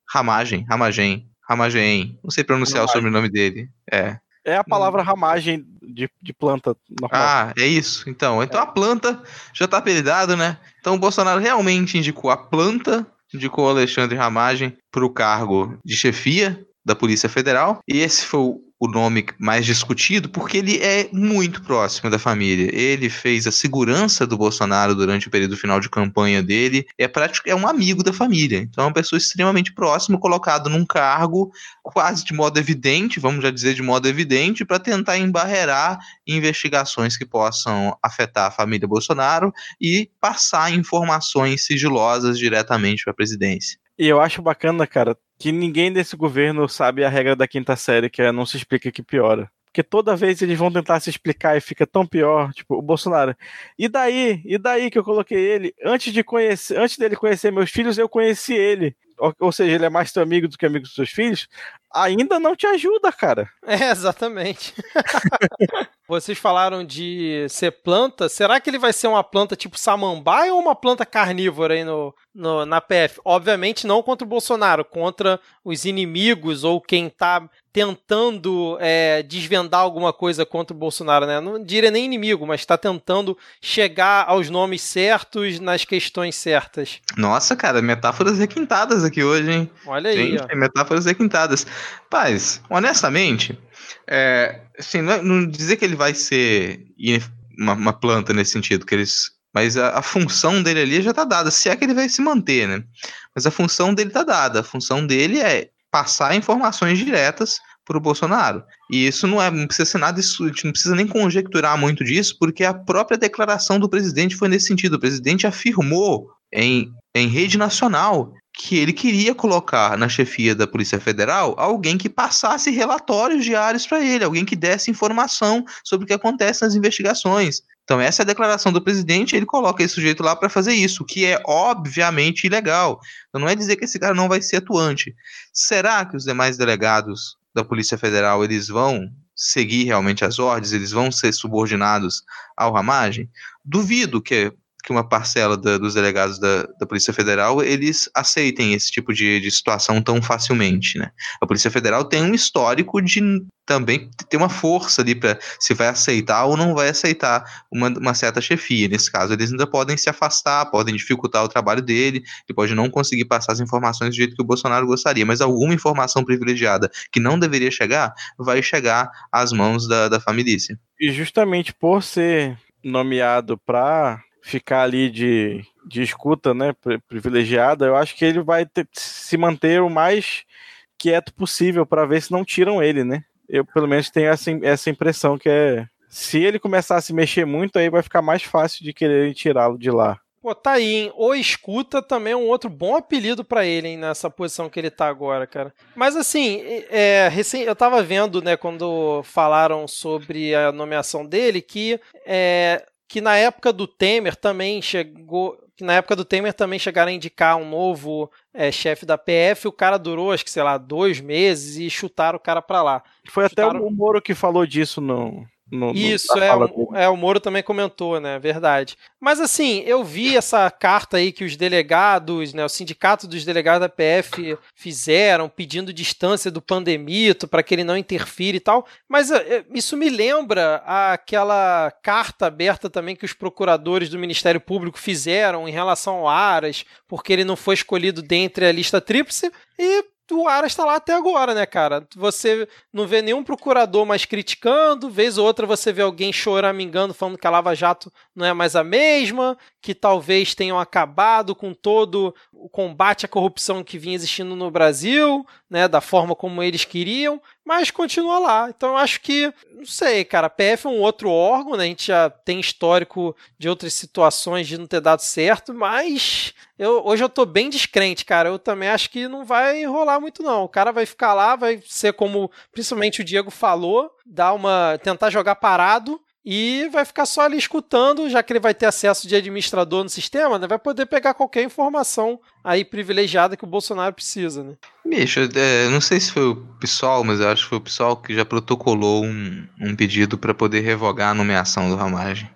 Ramagem, Ramagem, Ramagem. Não sei pronunciar Ramagem. o sobrenome dele. É. É a palavra hum. ramagem de, de planta normal. Ah, é isso. Então, então é. a planta já está apelidado, né? Então o Bolsonaro realmente indicou a planta, indicou o Alexandre Ramagem para o cargo de chefia da Polícia Federal. E esse foi o nome mais discutido, porque ele é muito próximo da família. Ele fez a segurança do Bolsonaro durante o período final de campanha dele, é prático, é um amigo da família. Então é uma pessoa extremamente próxima, colocado num cargo quase de modo evidente, vamos já dizer de modo evidente, para tentar embarrear investigações que possam afetar a família Bolsonaro e passar informações sigilosas diretamente para a presidência. E eu acho bacana, cara, que ninguém desse governo sabe a regra da quinta série, que é não se explica que piora. Porque toda vez eles vão tentar se explicar e fica tão pior, tipo, o Bolsonaro. E daí? E daí que eu coloquei ele? Antes de conhecer, antes dele conhecer meus filhos, eu conheci ele. Ou, seja, ele é mais teu amigo do que amigo dos seus filhos. Ainda não te ajuda, cara. É, exatamente. Vocês falaram de ser planta. Será que ele vai ser uma planta tipo samambaia ou uma planta carnívora aí no, no, na PF? Obviamente não contra o Bolsonaro, contra os inimigos ou quem tá tentando é, desvendar alguma coisa contra o Bolsonaro, né? Não diria nem inimigo, mas está tentando chegar aos nomes certos nas questões certas. Nossa, cara, metáforas requintadas aqui hoje, hein? Olha aí. Gente, metáforas requintadas. Paz, honestamente, é, assim, não, é, não, dizer que ele vai ser uma, uma planta nesse sentido, que eles mas a, a, função dele ali já tá dada, se é que ele vai se manter, né? Mas a função dele tá dada. A função dele é passar informações diretas para o Bolsonaro. E isso não, é, não precisa ser nada, isso, a gente não precisa nem conjecturar muito disso, porque a própria declaração do presidente foi nesse sentido. O presidente afirmou em, em rede nacional que ele queria colocar na chefia da Polícia Federal alguém que passasse relatórios diários para ele, alguém que desse informação sobre o que acontece nas investigações. Então, essa é a declaração do presidente, ele coloca esse sujeito lá para fazer isso, que é obviamente ilegal. Então, não é dizer que esse cara não vai ser atuante. Será que os demais delegados da Polícia Federal eles vão seguir realmente as ordens, eles vão ser subordinados ao ramagem? Duvido que que uma parcela da, dos delegados da, da, Polícia Federal eles aceitem esse tipo de, de, situação tão facilmente, né? A Polícia Federal tem um histórico de também ter uma força ali para se vai aceitar ou não vai aceitar uma, uma, certa chefia. Nesse caso, eles ainda podem se afastar, podem dificultar o trabalho dele, ele pode não conseguir passar as informações do jeito que o Bolsonaro gostaria, mas alguma informação privilegiada que não deveria chegar, vai chegar às mãos da, da família. E justamente por ser nomeado para ficar ali de, de escuta, né, privilegiada, eu acho que ele vai ter, se manter o mais quieto possível para ver se não tiram ele, né? Eu pelo menos tenho essa, essa impressão que é se ele começar a se mexer muito, aí vai ficar mais fácil de querer tirá-lo de lá. Pô, tá aí, hein? O Escuta também é um outro bom apelido para ele, hein, nessa posição que ele tá agora, cara. Mas assim, é, recém, eu tava vendo, né, quando falaram sobre a nomeação dele, que é, que na época do Temer também chegou. Que na época do Temer também chegaram a indicar um novo é, chefe da PF. O cara durou, acho que, sei lá, dois meses e chutaram o cara pra lá. Foi chutaram... até o Moro que falou disso no, No, Isso, é o, é, o Moro também comentou, né? Verdade. Mas assim, eu vi essa carta aí que os delegados, né, o sindicato dos delegados da PF fizeram, pedindo distância do pandemito para que ele não interfira e tal. Mas é, isso me lembra aquela carta aberta também que os procuradores do Ministério Público fizeram em relação ao Aras, porque ele não foi escolhido dentre a lista tríplice. E o Aras está lá até agora, né, cara? Você não vê nenhum procurador mais criticando, vez ou outra você vê alguém choramingando, falando que a Lava Jato não é mais a mesma, que talvez tenham acabado com todo o combate à corrupção que vinha existindo no Brasil, né, da forma como eles queriam, mas continua lá. Então eu acho que, não sei, cara, a PF é um outro órgão, né? A gente já tem histórico de outras situações de não ter dado certo, mas eu, hoje eu tô bem descrente, cara. Eu também acho que não vai rolar muito não. O cara vai ficar lá, vai ser como principalmente o Diego falou, dar uma tentar jogar parado e vai ficar só ali escutando, já que ele vai ter acesso de administrador no sistema, né? Vai poder pegar qualquer informação aí privilegiada que o Bolsonaro precisa, né? Bicho, é, não sei se foi o pessoal, mas eu acho que foi o pessoal que já protocolou um, um pedido para poder revogar a nomeação do Ramagem.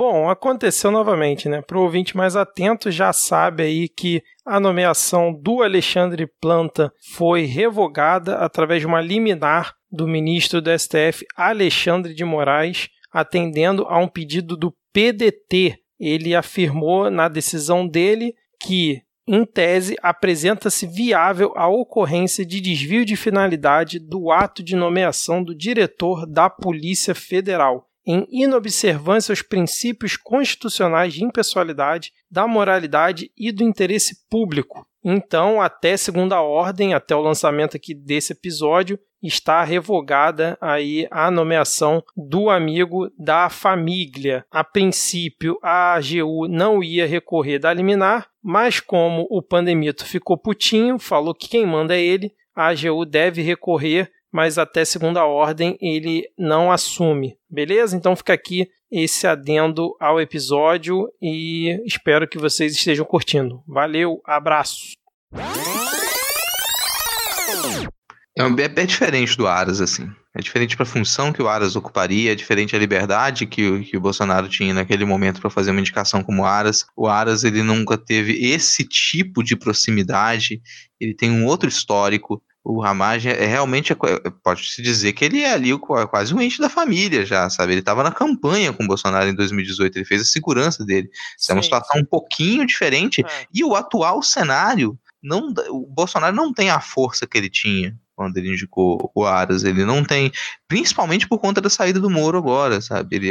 Bom, aconteceu novamente, né? Para o ouvinte mais atento, já sabe aí que a nomeação do Alexandre Planta foi revogada através de uma liminar do ministro do STF, Alexandre de Moraes, atendendo a um pedido do PDT. Ele afirmou na decisão dele que, em tese, apresenta-se viável a ocorrência de desvio de finalidade do ato de nomeação do diretor da Polícia Federal em inobservância aos princípios constitucionais de impessoalidade, da moralidade e do interesse público. Então, até segunda ordem, até o lançamento aqui desse episódio, está revogada aí a nomeação do amigo da família. A princípio, a AGU não ia recorrer da liminar, mas como o pandemito ficou putinho, falou que quem manda é ele, a AGU deve recorrer mas até segunda ordem ele não assume. Beleza? Então fica aqui esse adendo ao episódio e espero que vocês estejam curtindo. Valeu, abraço. É, é, diferente do Aras, assim. É diferente para a função que o Aras ocuparia, é diferente a liberdade que, que o Bolsonaro tinha naquele momento para fazer uma indicação como Aras. O Aras ele nunca teve esse tipo de proximidade, ele tem um outro histórico. O Ramage é, é realmente, pode-se dizer que ele é ali quase um ente da família já, sabe? Ele estava na campanha com o Bolsonaro em 2018, ele fez a segurança dele. Isso é uma situação um pouquinho diferente. É. E o atual cenário, não, o Bolsonaro não tem a força que ele tinha quando ele indicou o Aras, ele não tem, principalmente por conta da saída do Moro agora, sabe? Ele,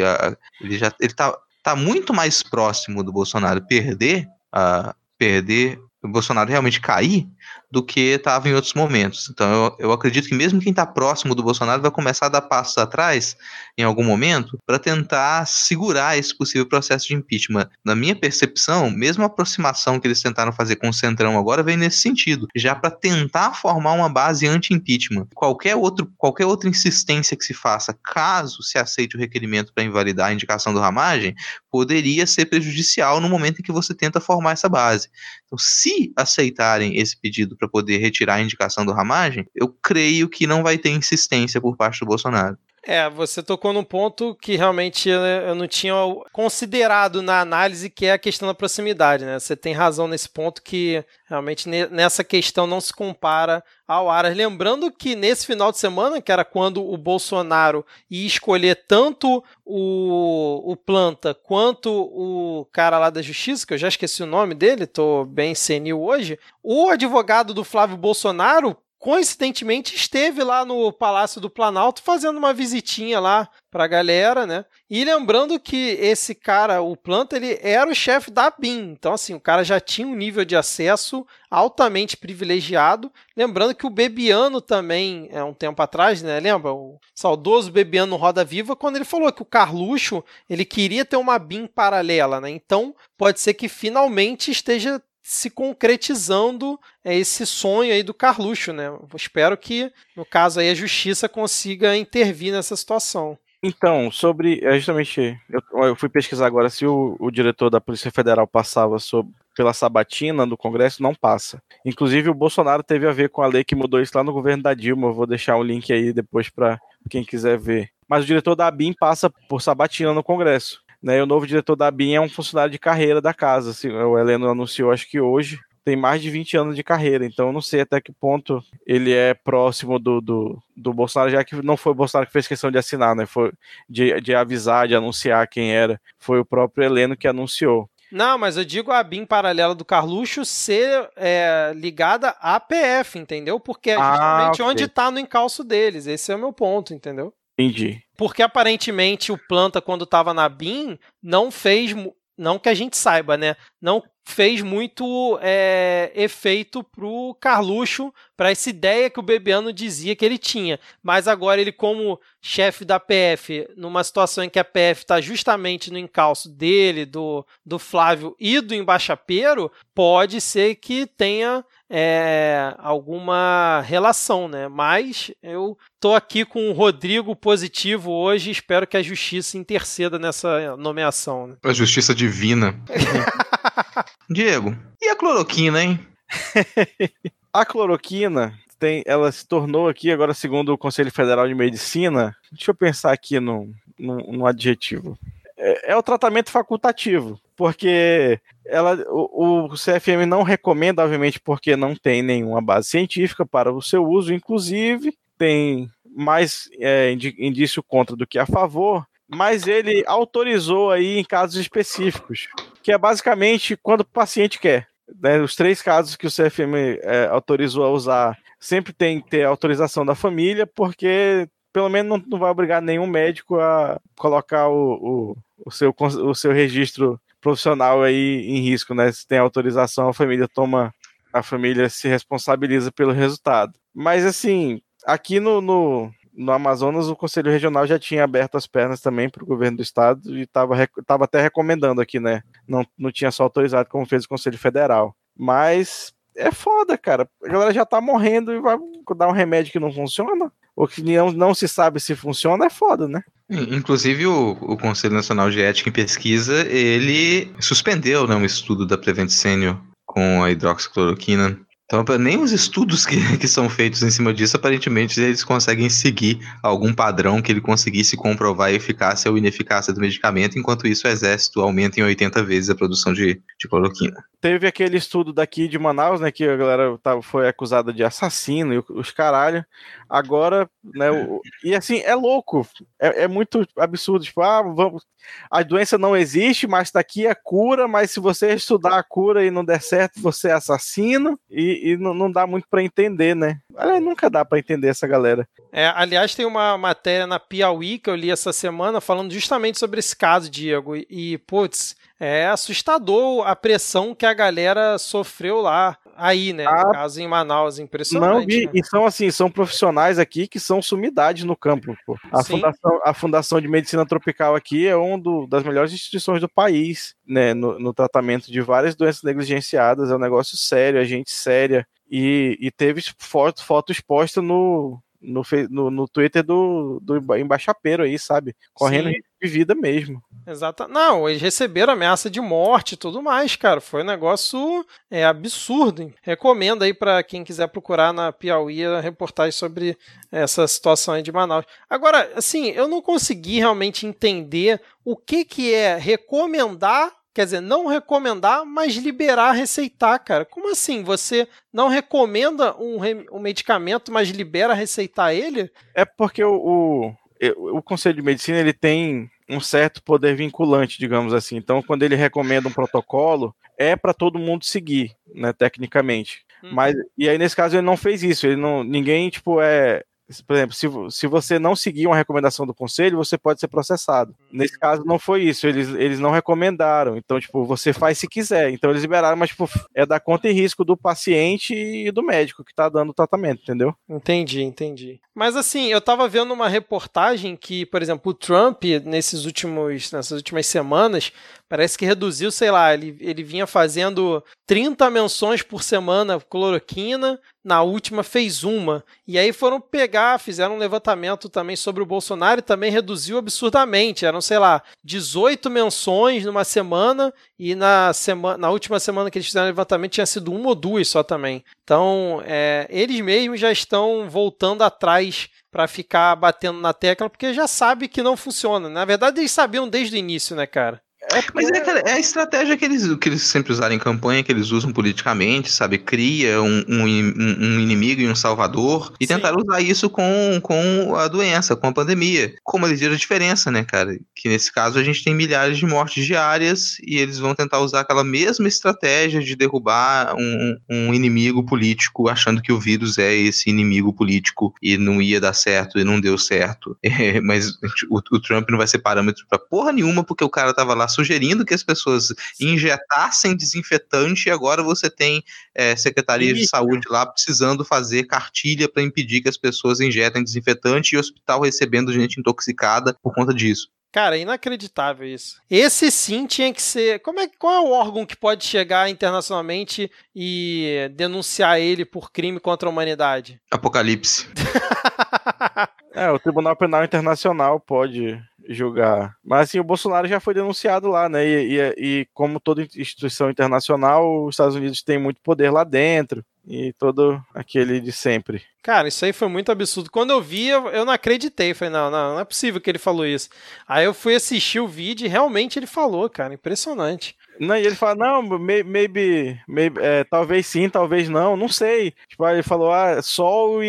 ele já ele tá, tá muito mais próximo do Bolsonaro perder, a perder o Bolsonaro realmente cair do que estava em outros momentos. Então eu, eu acredito que mesmo quem está próximo do Bolsonaro vai começar a dar passos atrás em algum momento para tentar segurar esse possível processo de impeachment. Na minha percepção, mesmo a aproximação que eles tentaram fazer com o Centrão agora vem nesse sentido, já para tentar formar uma base anti-impeachment. Qualquer, outro, qualquer outra insistência que se faça, caso se aceite o requerimento para invalidar a indicação do Ramagem, poderia ser prejudicial no momento em que você tenta formar essa base. Então, se aceitarem esse pedido para poder retirar a indicação do Ramagem, eu creio que não vai ter insistência por parte do Bolsonaro. É, você tocou num ponto que realmente eu não tinha considerado na análise, que é a questão da proximidade, né? Você tem razão nesse ponto que realmente nessa questão não se compara ao Aras. Lembrando que nesse final de semana, que era quando o Bolsonaro ia escolher tanto o, o Planta quanto o cara lá da Justiça, que eu já esqueci o nome dele, tô bem senil hoje, o advogado do Flávio Bolsonaro coincidentemente esteve lá no Palácio do Planalto fazendo uma visitinha lá pra galera, né? E lembrando que esse cara, o Planta, ele era o chefe da BIM. Então, assim, o cara já tinha um nível de acesso altamente privilegiado. Lembrando que o Bebiano também, é um tempo atrás, né? Lembra? O saudoso Bebiano Roda Viva, quando ele falou que o Carluxo, ele queria ter uma BIM paralela, né? Então, pode ser que finalmente esteja se concretizando é, esse sonho aí do Carluxo, né? Eu espero que, no caso aí, a justiça consiga intervir nessa situação. Então, sobre. É justamente. Eu, eu, fui pesquisar agora se o, o diretor da Polícia Federal passava sobre, pela sabatina do Congresso, não passa. Inclusive, o Bolsonaro teve a ver com a lei que mudou isso lá no governo da Dilma. Eu vou deixar o um link aí depois para quem quiser ver. mas o diretor da ABIN passa por sabatina no Congresso. Né, e o novo diretor da ABIN é um funcionário de carreira da casa. Assim, o Heleno anunciou, acho que hoje, tem mais de 20 anos de carreira, então eu não sei até que ponto ele é próximo do, do, do Bolsonaro, já que não foi o Bolsonaro que fez questão de assinar, né? Foi de, de avisar, de anunciar quem era. Foi o próprio Heleno que anunciou. Não, mas eu digo a BIM paralela do Carluxo ser é, ligada à PF, entendeu? Porque é ah, justamente ah, okay. onde está no encalço deles. Esse é o meu ponto, entendeu? Entendi. Porque aparentemente o Planta, quando estava na BIM, não fez não que a gente saiba, né? Não fez muito é, efeito pro Carluxo, para essa ideia que o Bebiano dizia que ele tinha. Mas agora ele, como chefe da PF, numa situação em que a PF está justamente no encalço dele, do, do Flávio e do embaixapeiro, pode ser que tenha é, alguma relação, né? Mas eu tô aqui com o Rodrigo positivo hoje, espero que a justiça interceda nessa nomeação. Né? A justiça divina. Diego, e a cloroquina, hein? a cloroquina tem, ela se tornou aqui, agora segundo o Conselho Federal de Medicina, deixa eu pensar aqui no, no, no adjetivo. É, é, o tratamento facultativo, porque ela, o, o, CFM não recomenda, obviamente, porque não tem nenhuma base científica para o seu uso, inclusive tem mais é, indício contra do que a favor, mas ele autorizou aí em casos específicos, que é basicamente quando o paciente quer. Né, os três casos que o CFM é, autorizou a usar sempre tem que ter autorização da família, porque pelo menos não, não vai obrigar nenhum médico a colocar o, o, o, seu, o seu registro profissional aí em risco, né? Se tem autorização, a família toma, a família se responsabiliza pelo resultado. Mas assim, aqui no, no, no Amazonas, o Conselho Regional já tinha aberto as pernas também para o governo do estado e estava tava até recomendando aqui, né? Não, não tinha só autorizado como fez o Conselho Federal. Mas é foda, cara. A galera já tá morrendo e vai dar um remédio que não funciona. Ou que não, não se sabe se funciona, é foda, né? Inclusive, o, o Conselho Nacional de Ética e Pesquisa, ele suspendeu né, um estudo da Prevent Senior com a hidroxicloroquina então, nem os estudos que, que são feitos em cima disso, aparentemente, eles conseguem seguir algum padrão que ele conseguisse comprovar a eficácia ou ineficácia do medicamento, enquanto isso o exército aumenta em 80 vezes a produção de, de cloroquina. Teve aquele estudo daqui de Manaus, né, que a galera tá, foi acusada de assassino e os caralho. Agora, né, o, e assim, é louco, é, é muito absurdo, tipo, ah, vamos, a doença não existe, mas tá aqui a cura, mas se você estudar a cura e não der certo, você é assassino, e, e não, não, dá muito para entender, né? Aliás, nunca dá para entender essa galera. É, aliás, tem uma matéria na Piauí que eu li essa semana falando justamente sobre esse caso, Diego, e, e putz, é assustador a pressão que a galera sofreu lá aí, né? Ah, no caso em Manaus, impressionante. Não, e, né? e, são assim, são profissionais aqui que são sumidades no campo. Pô. A, fundação, a Fundação de Medicina Tropical aqui é uma das melhores instituições do país, né? No, no, tratamento de várias doenças negligenciadas. É um negócio sério, a gente séria. E, e teve foto, exposta no, no, no, no Twitter do, do embaixapeiro aí, sabe? Correndo Sim. de vida mesmo. Exato. Não, eles receberam ameaça de morte e tudo mais, cara. Foi um negócio é, absurdo. Hein? Recomendo aí para quem quiser procurar na Piauí a reportagem sobre essa situação aí de Manaus. Agora, assim, eu não consegui realmente entender o que, que é recomendar Quer dizer, não recomendar, mas liberar receitar, cara. Como assim? Você não recomenda um, um medicamento, mas libera receitar ele? É porque o, o, o Conselho de Medicina ele tem um certo poder vinculante, digamos assim. Então, quando ele recomenda um protocolo, é para todo mundo seguir, né, tecnicamente. Hum. Mas e aí nesse caso ele não fez isso. Ele não, ninguém tipo é por exemplo, se, se você não seguir uma recomendação do conselho, você pode ser processado. Nesse uhum. caso, não foi isso. Eles, eles não recomendaram. Então, tipo, você faz se quiser. Então, eles liberaram, mas, tipo, é da conta e risco do paciente e do médico que tá dando o tratamento, entendeu? Entendi, entendi. Mas, assim, eu tava vendo uma reportagem que, por exemplo, o Trump, nesses últimos, nessas últimas semanas, parece que reduziu, sei lá, ele, ele vinha fazendo 30 menções por semana cloroquina, na última fez uma. E aí foram pegar, fizeram um levantamento também sobre o Bolsonaro e também reduziu absurdamente. Eram, sei lá, 18 menções numa semana e na, semana, na última semana que eles fizeram o levantamento tinha sido uma ou duas só também. Então, é, eles mesmos já estão voltando atrás para ficar batendo na tecla, porque já sabe que não funciona. Na verdade, eles sabiam desde o início, né, cara? É, mas é, é, a estratégia que eles, que eles sempre usaram em campanha, que eles usam politicamente, sabe? Cria um, um, um inimigo e um salvador e Sim. tentaram usar isso com, com a doença, com a pandemia. Como eles viram a diferença, né, cara? Que nesse caso a gente tem milhares de mortes diárias e eles vão tentar usar aquela mesma estratégia de derrubar um, um inimigo político, achando que o vírus é esse inimigo político e não ia dar certo e não deu certo. É, mas o, o Trump não vai ser parâmetro pra porra nenhuma porque o cara tava lá sugerindo que as pessoas injetassem desinfetante e agora você tem é, secretarias de saúde lá precisando fazer cartilha para impedir que as pessoas injetem desinfetante e hospital recebendo gente intoxicada por conta disso. Cara, inacreditável isso. Esse sim tinha que ser. Como é, qual é o órgão que pode chegar internacionalmente e denunciar ele por crime contra a humanidade? Apocalipse. é, o Tribunal Penal Internacional pode julgar. Mas assim, o Bolsonaro já foi denunciado lá, né? E, e, e, como toda instituição internacional, os Estados Unidos têm muito poder lá dentro. E todo aquele de sempre. Cara, isso aí foi muito absurdo. Quando eu vi, eu, não acreditei. Falei, não, não, não é possível que ele falou isso. Aí eu fui assistir o vídeo e realmente ele falou, cara. Impressionante. Não, e ele fala, não, maybe, maybe é, talvez sim, talvez não, não sei. Tipo, ele falou, ah, sol e,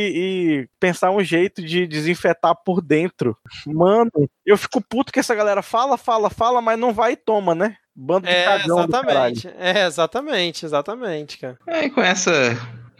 e, pensar um jeito de desinfetar por dentro. Mano, eu fico puto que essa galera fala, fala, fala, mas não vai e toma, né? Bando de é, cagão exatamente. É, exatamente, exatamente, cara. É, e com essa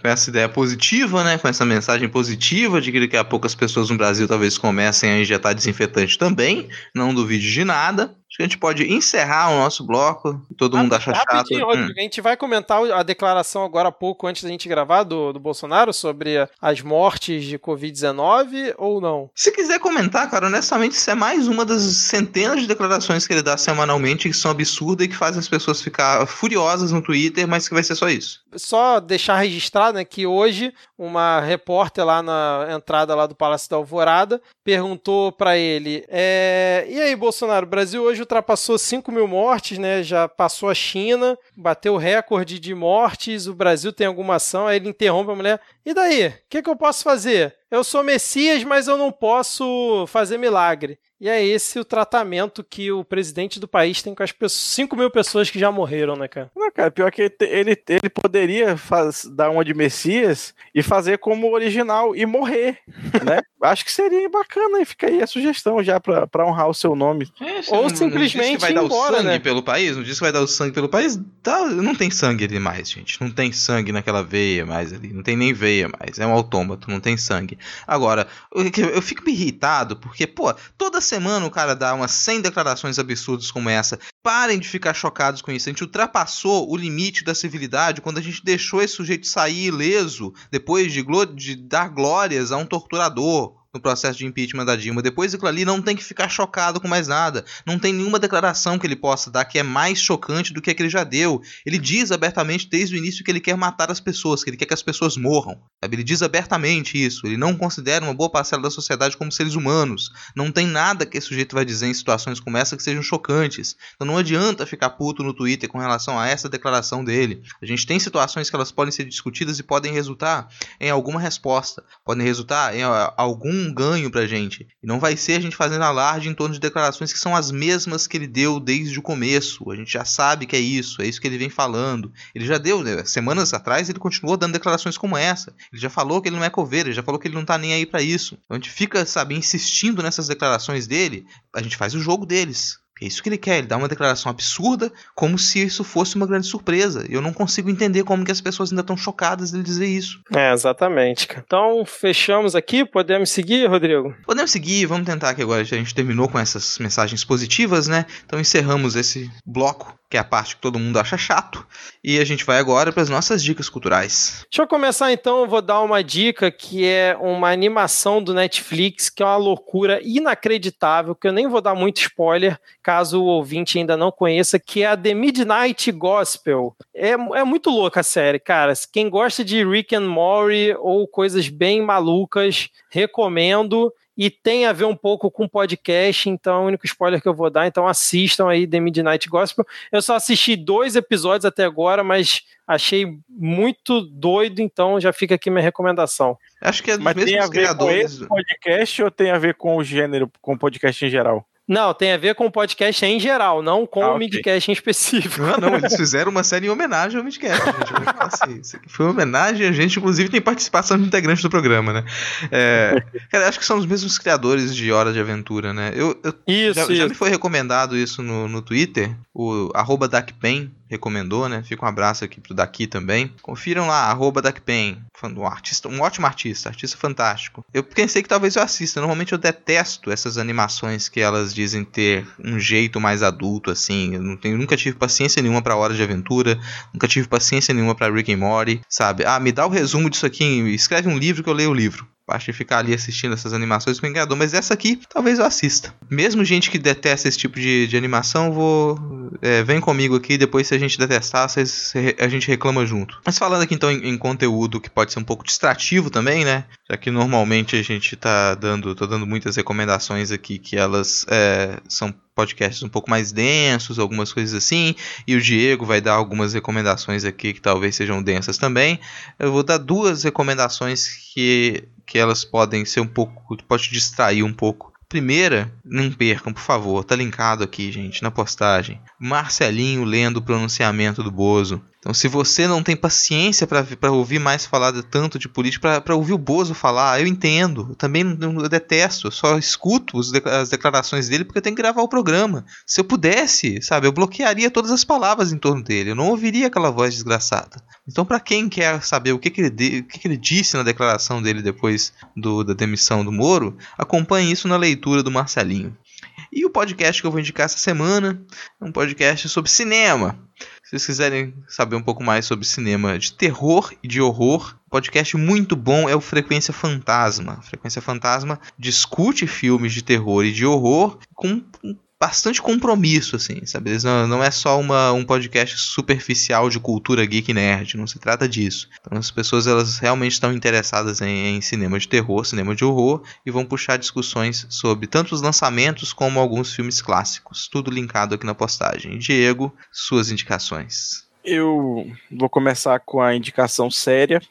com essa ideia positiva, né, com essa mensagem positiva de que daqui a pouco as pessoas no Brasil talvez comecem a injetar desinfetante também, não duvide de nada. Acho que a gente pode encerrar o nosso bloco. Todo ah, mundo acha chato. Hum. A gente vai comentar a declaração agora há pouco, antes da gente gravar, do, do Bolsonaro sobre as mortes de Covid-19 ou não? Se quiser comentar, cara, honestamente, isso é mais uma das centenas de declarações que ele dá semanalmente que são absurdas e que fazem as pessoas ficar furiosas no Twitter, mas que vai ser só isso. Só deixar registrado né, que hoje uma repórter lá na entrada lá do Palácio da Alvorada perguntou para ele: é, e aí, Bolsonaro, Brasil hoje ultrapassou 5 mil mortes, né? Já passou a China, bateu o recorde de mortes. O Brasil tem alguma ação? Aí ele interrompe a mulher: e daí? O que, que eu posso fazer? Eu sou Messias, mas eu não posso fazer milagre. E é esse o tratamento que o presidente do país tem com as pessoas, 5 mil pessoas que já morreram, né, cara? Não, cara, pior que ele, ele poderia faz, dar uma de Messias e fazer como original e morrer, né? Acho que seria bacana e fica aí a sugestão já pra, pra honrar o seu nome. É, Ou não, simplesmente não vai dar embora, o sangue né? pelo país? Não disse que vai dar o sangue pelo país? Tá, não tem sangue ali mais, gente. Não tem sangue naquela veia mais ali. Não tem nem veia mais. É um autômato, não tem sangue. Agora, eu, eu fico irritado porque, pô, toda semana o cara dá umas 100 declarações absurdas como essa. Parem de ficar chocados com isso. A gente ultrapassou o limite da civilidade quando a gente deixou esse sujeito sair ileso depois de, de dar glórias a um torturador no processo de impeachment da Dilma. Depois daquilo ali, não tem que ficar chocado com mais nada. Não tem nenhuma declaração que ele possa dar que é mais chocante do que a que ele já deu. Ele diz abertamente desde o início que ele quer matar as pessoas, que ele quer que as pessoas morram. Sabe? Ele diz abertamente isso. Ele não considera uma boa parcela da sociedade como seres humanos. Não tem nada que esse sujeito vai dizer em situações como essa que sejam chocantes. Então não adianta ficar puto no Twitter com relação a essa declaração dele. A gente tem situações que elas podem ser discutidas e podem resultar em alguma resposta. Podem resultar em algum um ganho pra gente. E não vai ser a gente fazendo alarde em torno de declarações que são as mesmas que ele deu desde o começo. A gente já sabe que é isso, é isso que ele vem falando. Ele já deu, né? semanas atrás, ele continuou dando declarações como essa. Ele já falou que ele não é coveiro, ele já falou que ele não tá nem aí para isso. Então a gente fica, sabe, insistindo nessas declarações dele, a gente faz o jogo deles. É isso que ele quer, ele dá uma declaração absurda, como se isso fosse uma grande surpresa. Eu não consigo entender como que as pessoas ainda estão chocadas dele dizer isso. É, exatamente. Então, fechamos aqui, podemos seguir, Rodrigo? Podemos seguir, vamos tentar aqui agora, a gente terminou com essas mensagens positivas, né? Então encerramos esse bloco que é a parte que todo mundo acha chato. E a gente vai agora para as nossas dicas culturais. Deixa eu começar então, eu vou dar uma dica que é uma animação do Netflix, que é uma loucura inacreditável, que eu nem vou dar muito spoiler, caso o ouvinte ainda não conheça, que é a The Midnight Gospel. É, é muito louca a série, cara. Quem gosta de Rick and Morty ou coisas bem malucas, recomendo. e tem a ver um pouco com podcast, então é o único spoiler que eu vou dar. Então assistam aí The Midnight Gospel. Eu só assisti dois episódios até agora, mas achei muito doido, então já fica aqui minha recomendação. Acho que é dos Mas mesmos tem a ver criadores. com esse podcast ou tem a ver com o gênero, com o podcast em geral? Não, tem a ver com o podcast em geral, não com ah, o okay. midcast em específico. Não, não, eles fizeram uma série em homenagem ao midcast. Gente. Assim, foi uma homenagem, a gente inclusive tem participação de integrantes do programa, né? É, cara, acho que são os mesmos criadores de Hora de Aventura, né? Eu, eu isso, já, isso. já me foi recomendado isso no, no Twitter, o arroba DacPen, recomendou, né? Fica um abraço aqui pro Daqui também. Confiram lá, arroba DuckPen, um artista, um ótimo artista, artista fantástico. Eu pensei que talvez eu assista. Normalmente eu detesto essas animações que elas dizem ter um jeito mais adulto, assim. Eu não tenho, nunca tive paciência nenhuma para Hora de Aventura, nunca tive paciência nenhuma para Rick and Morty, sabe? Ah, me dá o resumo disso aqui, escreve um livro que eu leio o livro parte de ficar ali assistindo essas animações com enganador, mas essa aqui talvez eu assista. Mesmo gente que detesta esse tipo de, de animação, vou. É, vem comigo aqui, depois se a gente detestar, cês, a gente reclama junto. Mas falando aqui então em, em, conteúdo que pode ser um pouco distrativo também, né? Já que normalmente a gente tá dando, tô dando muitas recomendações aqui que elas é, são podcasts um pouco mais densos, algumas coisas assim, e o Diego vai dar algumas recomendações aqui que talvez sejam densas também. Eu vou dar duas recomendações que, que elas podem ser um pouco, pode distrair um pouco. Primeira, não percam, por favor, tá linkado aqui, gente, na postagem. Marcelinho lendo o pronunciamento do Bozo. Então, se você não tem paciência para ouvir mais falar de, tanto de política, para ouvir o Bozo falar, eu entendo. Eu também eu detesto. Eu só escuto as declarações dele porque eu tenho que gravar o programa. Se eu pudesse, sabe, eu bloquearia todas as palavras em torno dele. Eu não ouviria aquela voz desgraçada. Então, para quem quer saber o que, que, ele, de, o que, que ele disse na declaração dele depois do, da demissão do Moro, acompanhe isso na leitura do Marcelinho. E o podcast que eu vou indicar essa semana é um podcast sobre cinema. Se vocês quiserem saber um pouco mais sobre cinema de terror e de horror, podcast muito bom é o Frequência Fantasma. Frequência Fantasma discute filmes de terror e de horror com bastante compromisso, assim, sabe? Não, não é só uma, um podcast superficial de cultura geek nerd, não se trata disso. Então as pessoas elas realmente estão interessadas em, em cinema de terror, cinema de horror e vão puxar discussões sobre tanto os lançamentos como alguns filmes clássicos. Tudo linkado aqui na postagem. Diego, suas indicações. Eu vou começar com a indicação séria,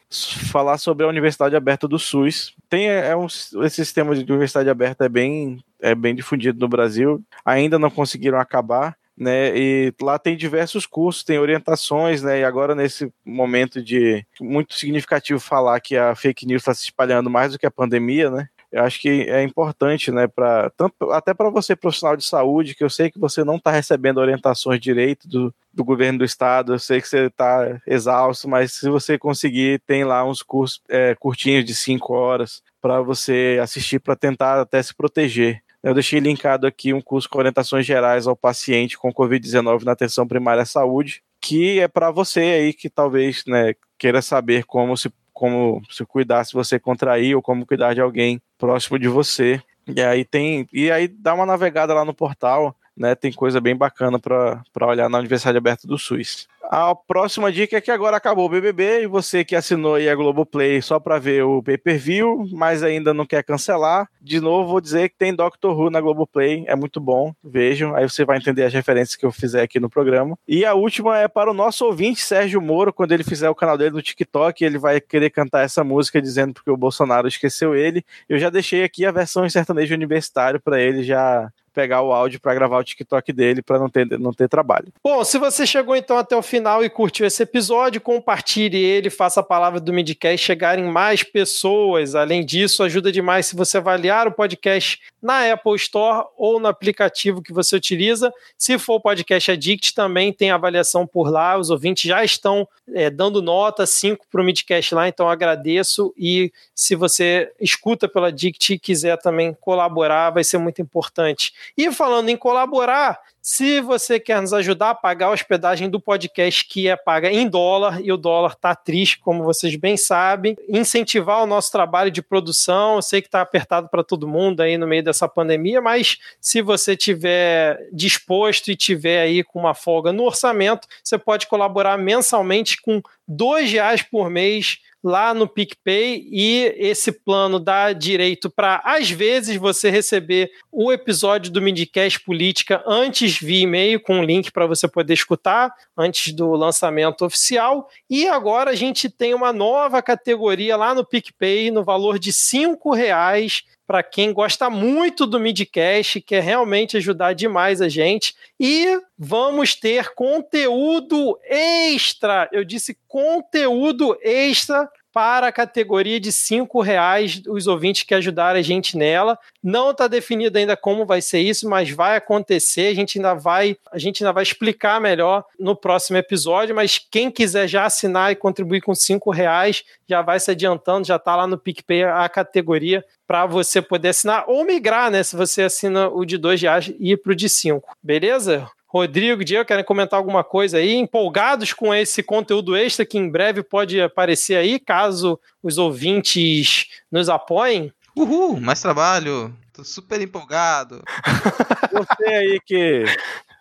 falar sobre a Universidade Aberta do SUS. Tem é um, esse sistema de universidade aberta é bem é bem difundido no Brasil, ainda não conseguiram acabar. Né, e lá tem diversos cursos, tem orientações, né, e agora nesse momento de muito significativo falar que a fake news está se espalhando mais do que a pandemia, né, eu acho que é importante, né, para até para você profissional de saúde, que eu sei que você não está recebendo orientações direito do, do governo do estado, eu sei que você está exausto, mas se você conseguir, tem lá uns cursos é, curtinhos de cinco horas para você assistir para tentar até se proteger. Eu deixei linkado aqui um curso com orientações gerais ao paciente com Covid-19 na atenção primária à saúde, que é para você aí que talvez né, queira saber como se, como se cuidar se você contrair ou como cuidar de alguém próximo de você. E aí tem. E aí dá uma navegada lá no portal, né? Tem coisa bem bacana para olhar na Universidade Aberta do SUS. A próxima dica é que agora acabou o BBB e você que assinou aí a Globoplay só para ver o pay-per-view, mas ainda não quer cancelar, de novo vou dizer que tem Doctor Who na Globoplay, é muito bom, vejam, aí você vai entender as referências que eu fizer aqui no programa. E a última é para o nosso ouvinte Sérgio Moro, quando ele fizer o canal dele no TikTok, ele vai querer cantar essa música dizendo porque o Bolsonaro esqueceu ele. Eu já deixei aqui a versão em sertanejo universitário para ele já pegar o áudio para gravar o TikTok dele para não ter, não ter trabalho. Bom, se você chegou então até o final e curtiu esse episódio, compartilhe ele, faça a palavra do Midcast chegar em mais pessoas. Além disso, ajuda demais se você avaliar o podcast na Apple Store ou no aplicativo que você utiliza. Se for o podcast Addict, também tem avaliação por lá. Os ouvintes já estão é, dando nota 5 para o Midcast lá, então agradeço. E se você escuta pela Addict e quiser também colaborar, vai ser muito importante. E falando em colaborar, Se você quer nos ajudar a pagar a hospedagem do podcast, que é paga em dólar, e o dólar tá triste, como vocês bem sabem, incentivar o nosso trabalho de produção. Eu sei que está apertado para todo mundo aí no meio dessa pandemia, mas se você tiver disposto e tiver aí com uma folga no orçamento, você pode colaborar mensalmente com dois reais por mês lá no PicPay e esse plano dá direito para, às vezes, você receber o episódio do Midcast Política antes via e-mail, com um link para você poder escutar, antes do lançamento oficial. E agora a gente tem uma nova categoria lá no PicPay, no valor de R$ reais para quem gosta muito do Midcast, quer realmente ajudar demais a gente. E vamos ter conteúdo extra. Eu disse conteúdo extra para a categoria de cinco reais os ouvintes que ajudarem a gente nela. Não está definido ainda como vai ser isso, mas vai acontecer. A gente ainda vai, a gente ainda vai explicar melhor no próximo episódio. Mas quem quiser já assinar e contribuir com cinco reais, já vai se adiantando, já está lá no PicPay a categoria para você poder assinar ou migrar, né? Se você assina o de dois reais e ir para o de cinco, beleza? Rodrigo, Diego, querem comentar alguma coisa aí? Empolgados com esse conteúdo extra que em breve pode aparecer aí, caso os ouvintes nos apoiem? Uhul, mais trabalho. Tô super empolgado. Você aí que,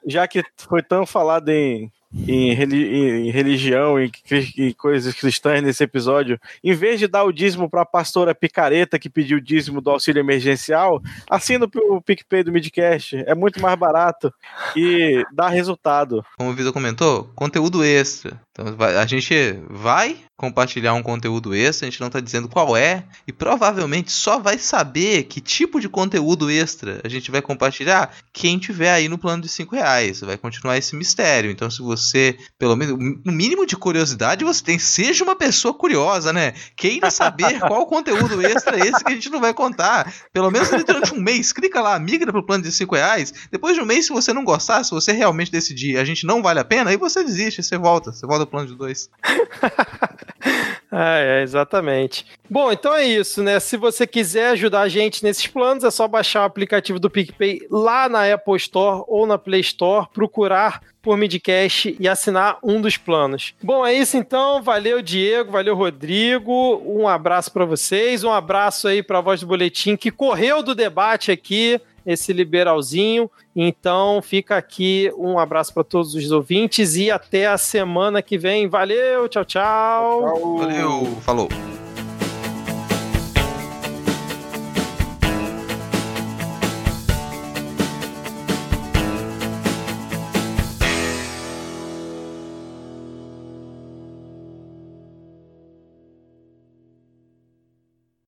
já que foi tão falado em em, em religião e coisas cristãs nesse episódio, em vez de dar o dízimo para a pastora picareta que pediu o dízimo do auxílio emergencial, assina o PicPay do Midcast. É muito mais barato e dá resultado. Como o Vitor comentou, conteúdo extra. Então a gente vai compartilhar um conteúdo extra, a gente não está dizendo qual é, e provavelmente só vai saber que tipo de conteúdo extra a gente vai compartilhar quem tiver aí no plano de 5 reais. Vai continuar esse mistério. Então, se você, pelo menos, no mínimo de curiosidade, você tem, seja uma pessoa curiosa, né? Queira saber qual conteúdo extra é esse que a gente não vai contar. Pelo menos durante um mês, clica lá, migra para o plano de 5 reais. Depois de um mês, se você não gostar, se você realmente decidir a gente não vale a pena, aí você desiste, você volta, você volta ao plano de 2. é, exatamente. Bom, então é isso, né? Se você quiser ajudar a gente nesses planos, é só baixar o aplicativo do PicPay lá na Apple Store ou na Play Store, procurar por Midcast e assinar um dos planos. Bom, é isso então. Valeu, Diego. Valeu, Rodrigo. Um abraço para vocês. Um abraço aí para a voz do boletim que correu do debate aqui esse liberalzinho. Então fica aqui um abraço para todos os ouvintes e até a semana que vem. Valeu, tchau, tchau. tchau. Valeu, falou.